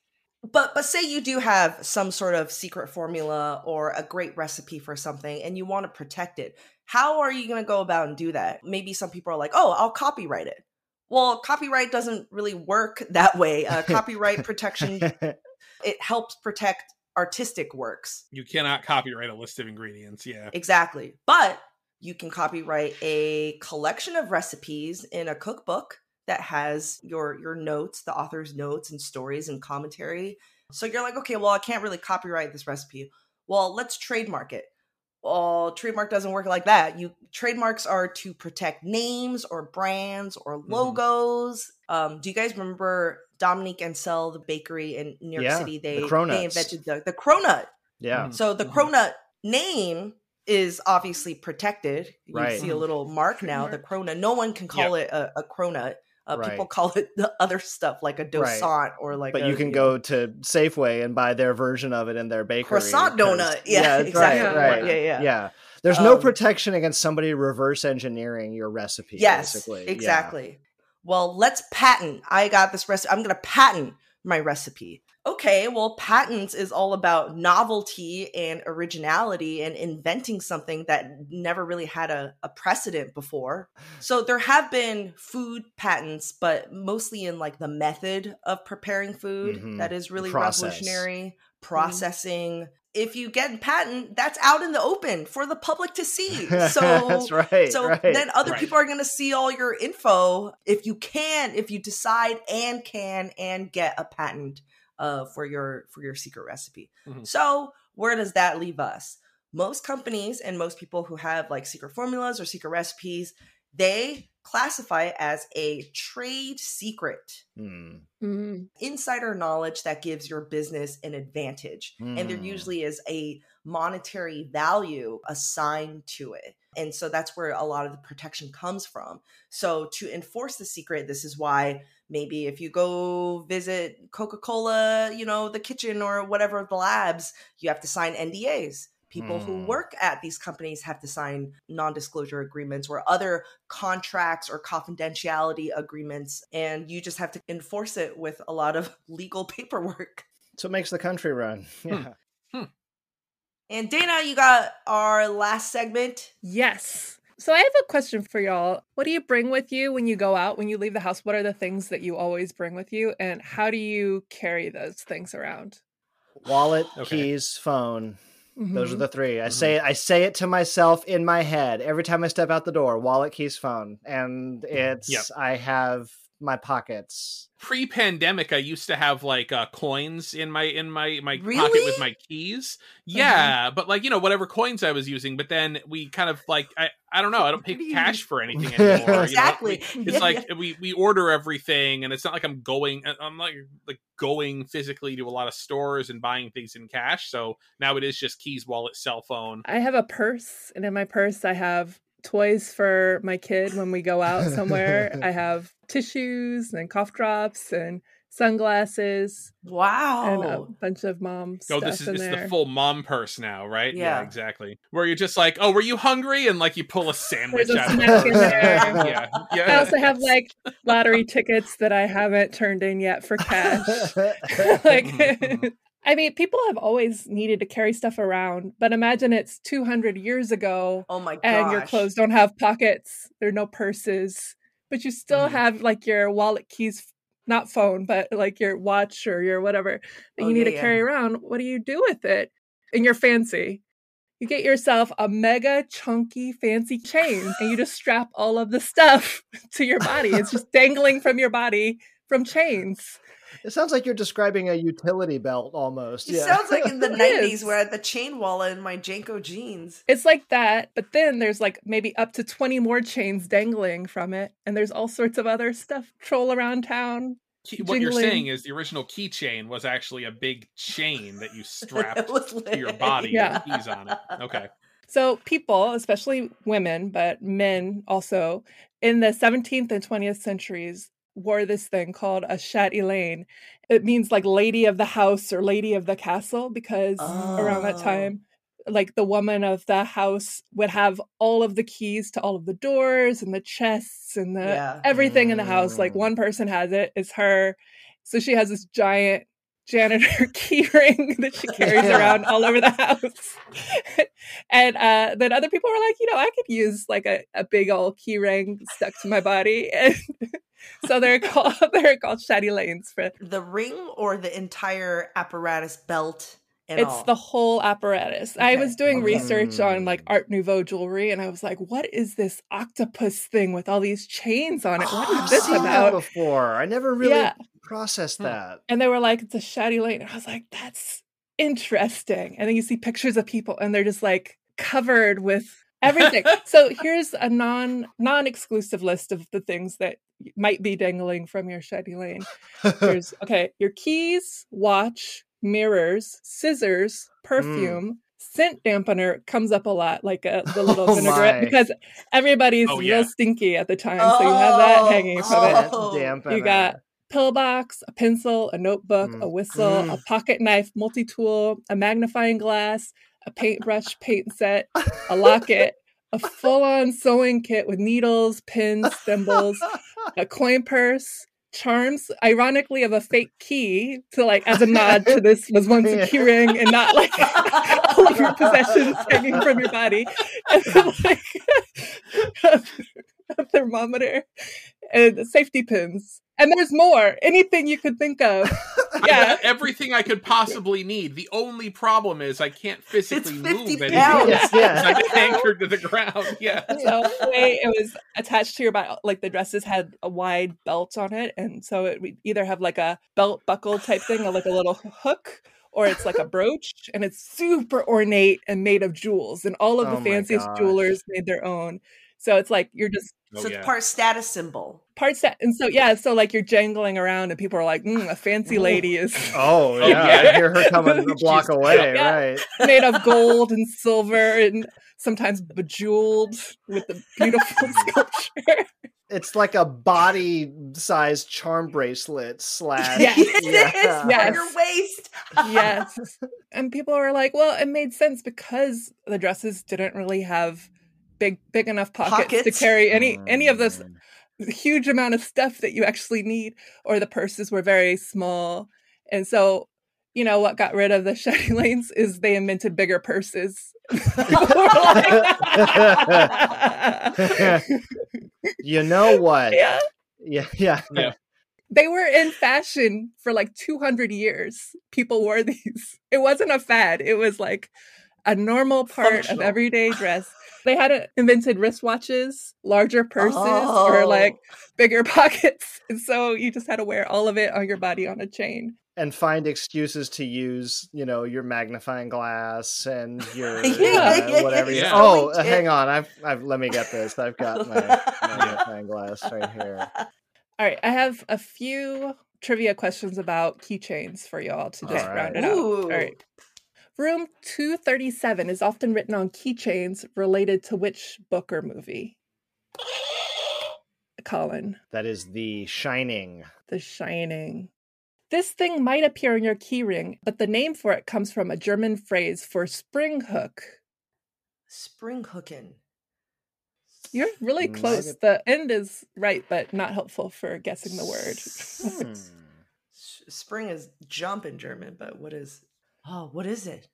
but but say you do have some sort of secret formula or a great recipe for something and you want to protect it how are you going to go about and do that maybe some people are like oh i'll copyright it well copyright doesn't really work that way uh, copyright protection it helps protect artistic works You cannot copyright a list of ingredients. Yeah. Exactly. But you can copyright a collection of recipes in a cookbook that has your your notes, the author's notes and stories and commentary. So you're like, okay, well, I can't really copyright this recipe. Well, let's trademark it. Well, trademark doesn't work like that. You trademarks are to protect names or brands or logos. Um, do you guys remember Dominique Ansel, the bakery in New York Yeah, City? the They they invented the the cronut. yeah. Mhm. So the Mhm. Cronut name is obviously protected. You Right. see a little mark now, the Cronut. No one can call it a, a Cronut. Uh, People call it the other stuff like a Right. or like but a, you can know, go to Safeway and buy their version of it in their bakery. Croissant donut. Yeah, that's exactly. right, Yeah. right. Yeah, yeah. yeah. There's no Um, protection against somebody reverse engineering your recipe. Yes, basically. Yeah. exactly. Well, let's patent. I got this recipe. I'm going to patent my recipe. Okay, well, patents is all about novelty and originality and inventing something that never really had a, a precedent before. So there have been food patents, but mostly in like the method of preparing food Mhm. that is really Process. revolutionary. Processing. If you get a patent, that's out in the open for the public to see. So that's right. so right. then other Right. people are going to see all your info if you can, if you decide and can and get a patent. Uh, for your for your secret recipe. Mhm. So where does that leave us? Most companies and most people who have like secret formulas or secret recipes, they classify it as a trade secret Hmm. Mm. insider knowledge that gives your business an advantage. And there Mm. usually is a monetary value assigned to it. And so that's where a lot of the protection comes from. So to enforce the secret, this is why maybe if you go visit Coca-Cola, you know, the kitchen or whatever the labs, you have to sign NDAs. People who Mm. work at these companies have to sign non disclosure agreements or other contracts or confidentiality agreements. And you just have to enforce it with a lot of legal paperwork. So it makes the country run. Yeah. And Dana, you got our last segment. Yes. So I have a question for y'all. What do you bring with you when you go out, when you leave the house? What are the things that you always bring with you? And how do you carry those things around? Wallet, Okay. keys, phone. Those are Mhm. the three. I Mhm. say I say it to myself in my head every time I step out the door. Wallet, keys, phone, and it's Yep. I have my pockets. Pre-pandemic, I used to have like uh, coins in my in my my pocket with my keys. Yeah, but like you know whatever coins I was using. But then we kind of like I I don't know. I don't pay do cash mean? for anything anymore. you know? Exactly. We- it's Yeah, like yeah. we we order everything, and it's not like I'm going. uh, I'm like like going physically to a lot of stores and buying things in cash. So now it is just keys, wallet, cell phone. I have a purse, and in my purse, I have toys for my kid when we go out somewhere. I have tissues and cough drops and sunglasses Wow. and a bunch of mom Oh, stuff this is in it's there. the full mom purse now, right? Yeah. exactly. Where you're just like, oh, were you hungry? And like you pull a sandwich There's a out of in there. yeah, yeah. I also have like lottery tickets that I haven't turned in yet for cash. like Mhm, I mean, people have always needed to carry stuff around, but imagine it's 200 years ago Oh my gosh. and your clothes don't have pockets, there are no purses, but you still Mhm. have like your wallet keys, not phone, but like your watch or your whatever that Oh, you need yeah, to yeah. carry around. What do you do with it? And you're fancy. You get yourself a mega chunky fancy chain and you just strap all of the stuff to your body. It's just dangling from your body from chains. It sounds like you're describing a utility belt almost. It yeah. sounds like in the 90s where I had the chain wallet in my JNCO jeans. It's like that, but then there's like maybe up to 20 more chains dangling from it, and there's all sorts of other stuff troll around town. Key- what you're saying is the original keychain was actually a big chain that you strapped It to your body Yeah. with keys on it. Okay. So people, especially women, but men also, in the 17th and 20th centuries, wore this thing called a chatelaine. It means like lady of the house or lady of the castle because around that Oh. time, like the woman of the house would have all of the keys to all of the doors and the chests and the Yeah. everything in the house. Like Mm. one person has it, it's her. So she has this giant janitor key ring that she carries Yeah. around all over the house. and uh, then other people were like, you know, I could use like a, a big old key ring stuck to my body. And so they're called they're called chatelaines for The ring or the entire apparatus belt it's all? the whole apparatus. I was doing okay. research on like Mm. Art Nouveau jewelry and I was like, what is this octopus thing with all these chains on it? What Oh, is this I've seen that about? before. I never really Yeah. processed Hmm. that. And they were like, it's a chatelaine. And I was like, that's interesting. And then you see pictures of people and they're just like covered with everything. so here's a non non exclusive list of the things that might be dangling from your chatelaine. Here's okay, your keys, watch, mirrors, scissors, perfume. Scent dampener comes up a lot, like uh, the little Oh vinaigrette, my. because everybody's Oh, yeah. real stinky at the time. so you have that Oh, hanging from oh. it. Scent You got pillbox, a pencil, a notebook, Mm. a whistle, a Mm. pocket knife, multi tool, a magnifying glass, a paintbrush paint set, a locket, a full on sewing kit with needles, pins, thimbles, a coin purse, charms, ironically, of a fake key to like as a nod to this was once a key ring and not like all of your possessions hanging from your body. And then, like, a thermometer, and safety pins. And there's more. Anything you could think of. I Yeah. got everything I could possibly need. The only problem is I can't physically It's 50 move anymore. pounds. Yes, I'm yeah. anchored to the ground. Yeah. so way it was attached to your body like the dresses had a wide belt on it and so it would either have like a belt buckle type thing or like a little hook or it's like a brooch and it's super ornate and made of jewels and all of Oh the my fanciest gosh. jewelers made their own so it's like you're just Oh, so it's yeah. part status symbol. Part that and so yeah so like you're jangling around and people are like mm, a fancy lady is Oh, Oh, yeah. yeah. I hear her coming a block away, yeah. right? made of gold and silver and sometimes bejeweled with the beautiful sculpture It's like a body size charm bracelet slash. Yes. It is Yeah. on Yes. your waist. yes. And people are like, well, it made sense because the dresses didn't really have big big enough pockets, to carry any any of this Mm. huge amount of stuff that you actually need or the purses were very small. And so, you know, what got rid of the chatelaines is they invented bigger purses. People were like- you know what? yeah. Yeah, yeah. Yeah. They were in fashion for like 200 years. People wore these. It wasn't a fad. It was like a normal part of everyday dress. They hadn't invented wristwatches, larger purses, or Oh. like bigger pockets. And so you just had to wear all of it on your body on a chain. And find excuses to use, you know, your magnifying glass and your Yeah, uh, yeah, yeah, whatever. you- yeah. Oh, Totally uh, hang on. I've, I've. Let me get this. I've got my magnifying glass right here. All right. I have a few trivia questions about keychains for y'all to just All round it out. Ooh. All right. Room 237 is often written on keychains related to which book or movie? Colin, That is the Shining. The Shining. This thing might appear in your keyring, but the name for it comes from a German phrase for spring hook. Spring hooking. You're really Might close. have- The end is right, but not helpful for guessing the word. Hmm. Spring is jump in German, but what is? Oh, what is it?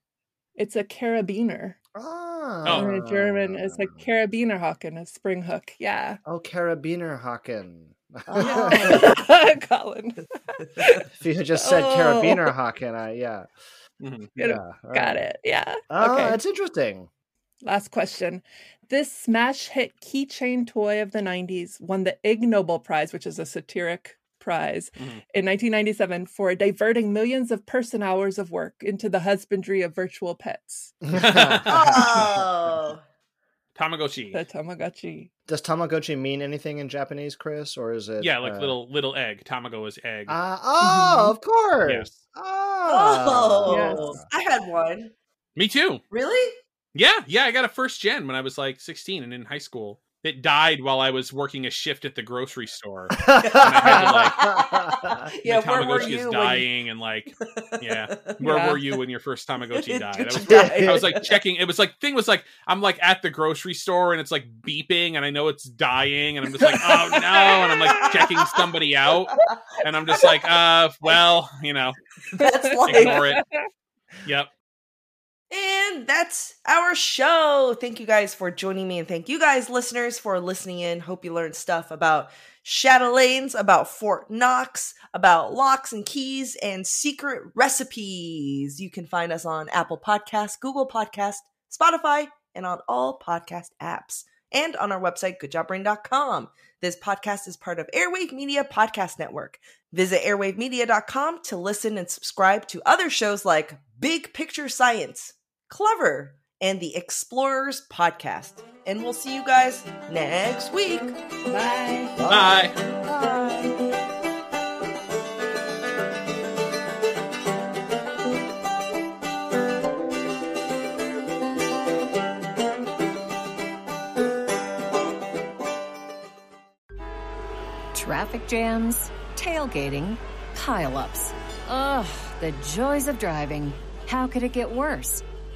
It's a carabiner. Oh. Or in German, it's like ah. Karabinerhaken, a spring hook. Yeah. Oh, Karabinerhaken. Oh. Colin. if you had just said Oh. Karabinerhaken, I yeah. Mhm. Yeah Got right. it. Yeah. Oh, okay. that's interesting. Last question. This smash hit keychain toy of the 90s won the Ig Nobel Prize, which is a satiric prize, Mhm. in 1997 for diverting millions of person hours of work into the husbandry of virtual pets. Oh, Tamagotchi. The Tamagotchi. Does Tamagotchi mean anything in Japanese, Chris, or is it? yeah, like uh, little little egg. Tamago is egg. Uh, oh, Mhm. of course. Yes. Oh, Yes. I had one. Me too. Really? Yeah, yeah. I got a first gen when I was like 16 and in high school. It died while I was working a shift at the grocery store. Yeah, My where were Tamagotchi you is when- dying, and like, yeah. Where Yeah. were you when your first Tamagotchi died? I Did was, you? I was like checking. It was like thing was like I'm like at the grocery store and it's like beeping, and I know it's dying, and I'm just like, oh no, and I'm like checking somebody out, and I'm just like, uh, well, you know, That's like ignore it. Yep. And that's our show. Thank you guys for joining me, and thank you guys, listeners, for listening in. Hope you learned stuff about Chatelaines, about Fort Knox, about locks and keys, and secret recipes. You can find us on Apple Podcasts, Google Podcast, Spotify, and on all podcast apps. And on our website, goodjobbrain.com. This podcast is part of Airwave Media Podcast Network. Visit airwavemedia.com to listen and subscribe to other shows like Big Picture Science, Clever, and the Explorers Podcast. And we'll see you guys next week. Bye. Bye. Traffic jams, tailgating, pileups. Ugh, the joys of driving. How could it get worse?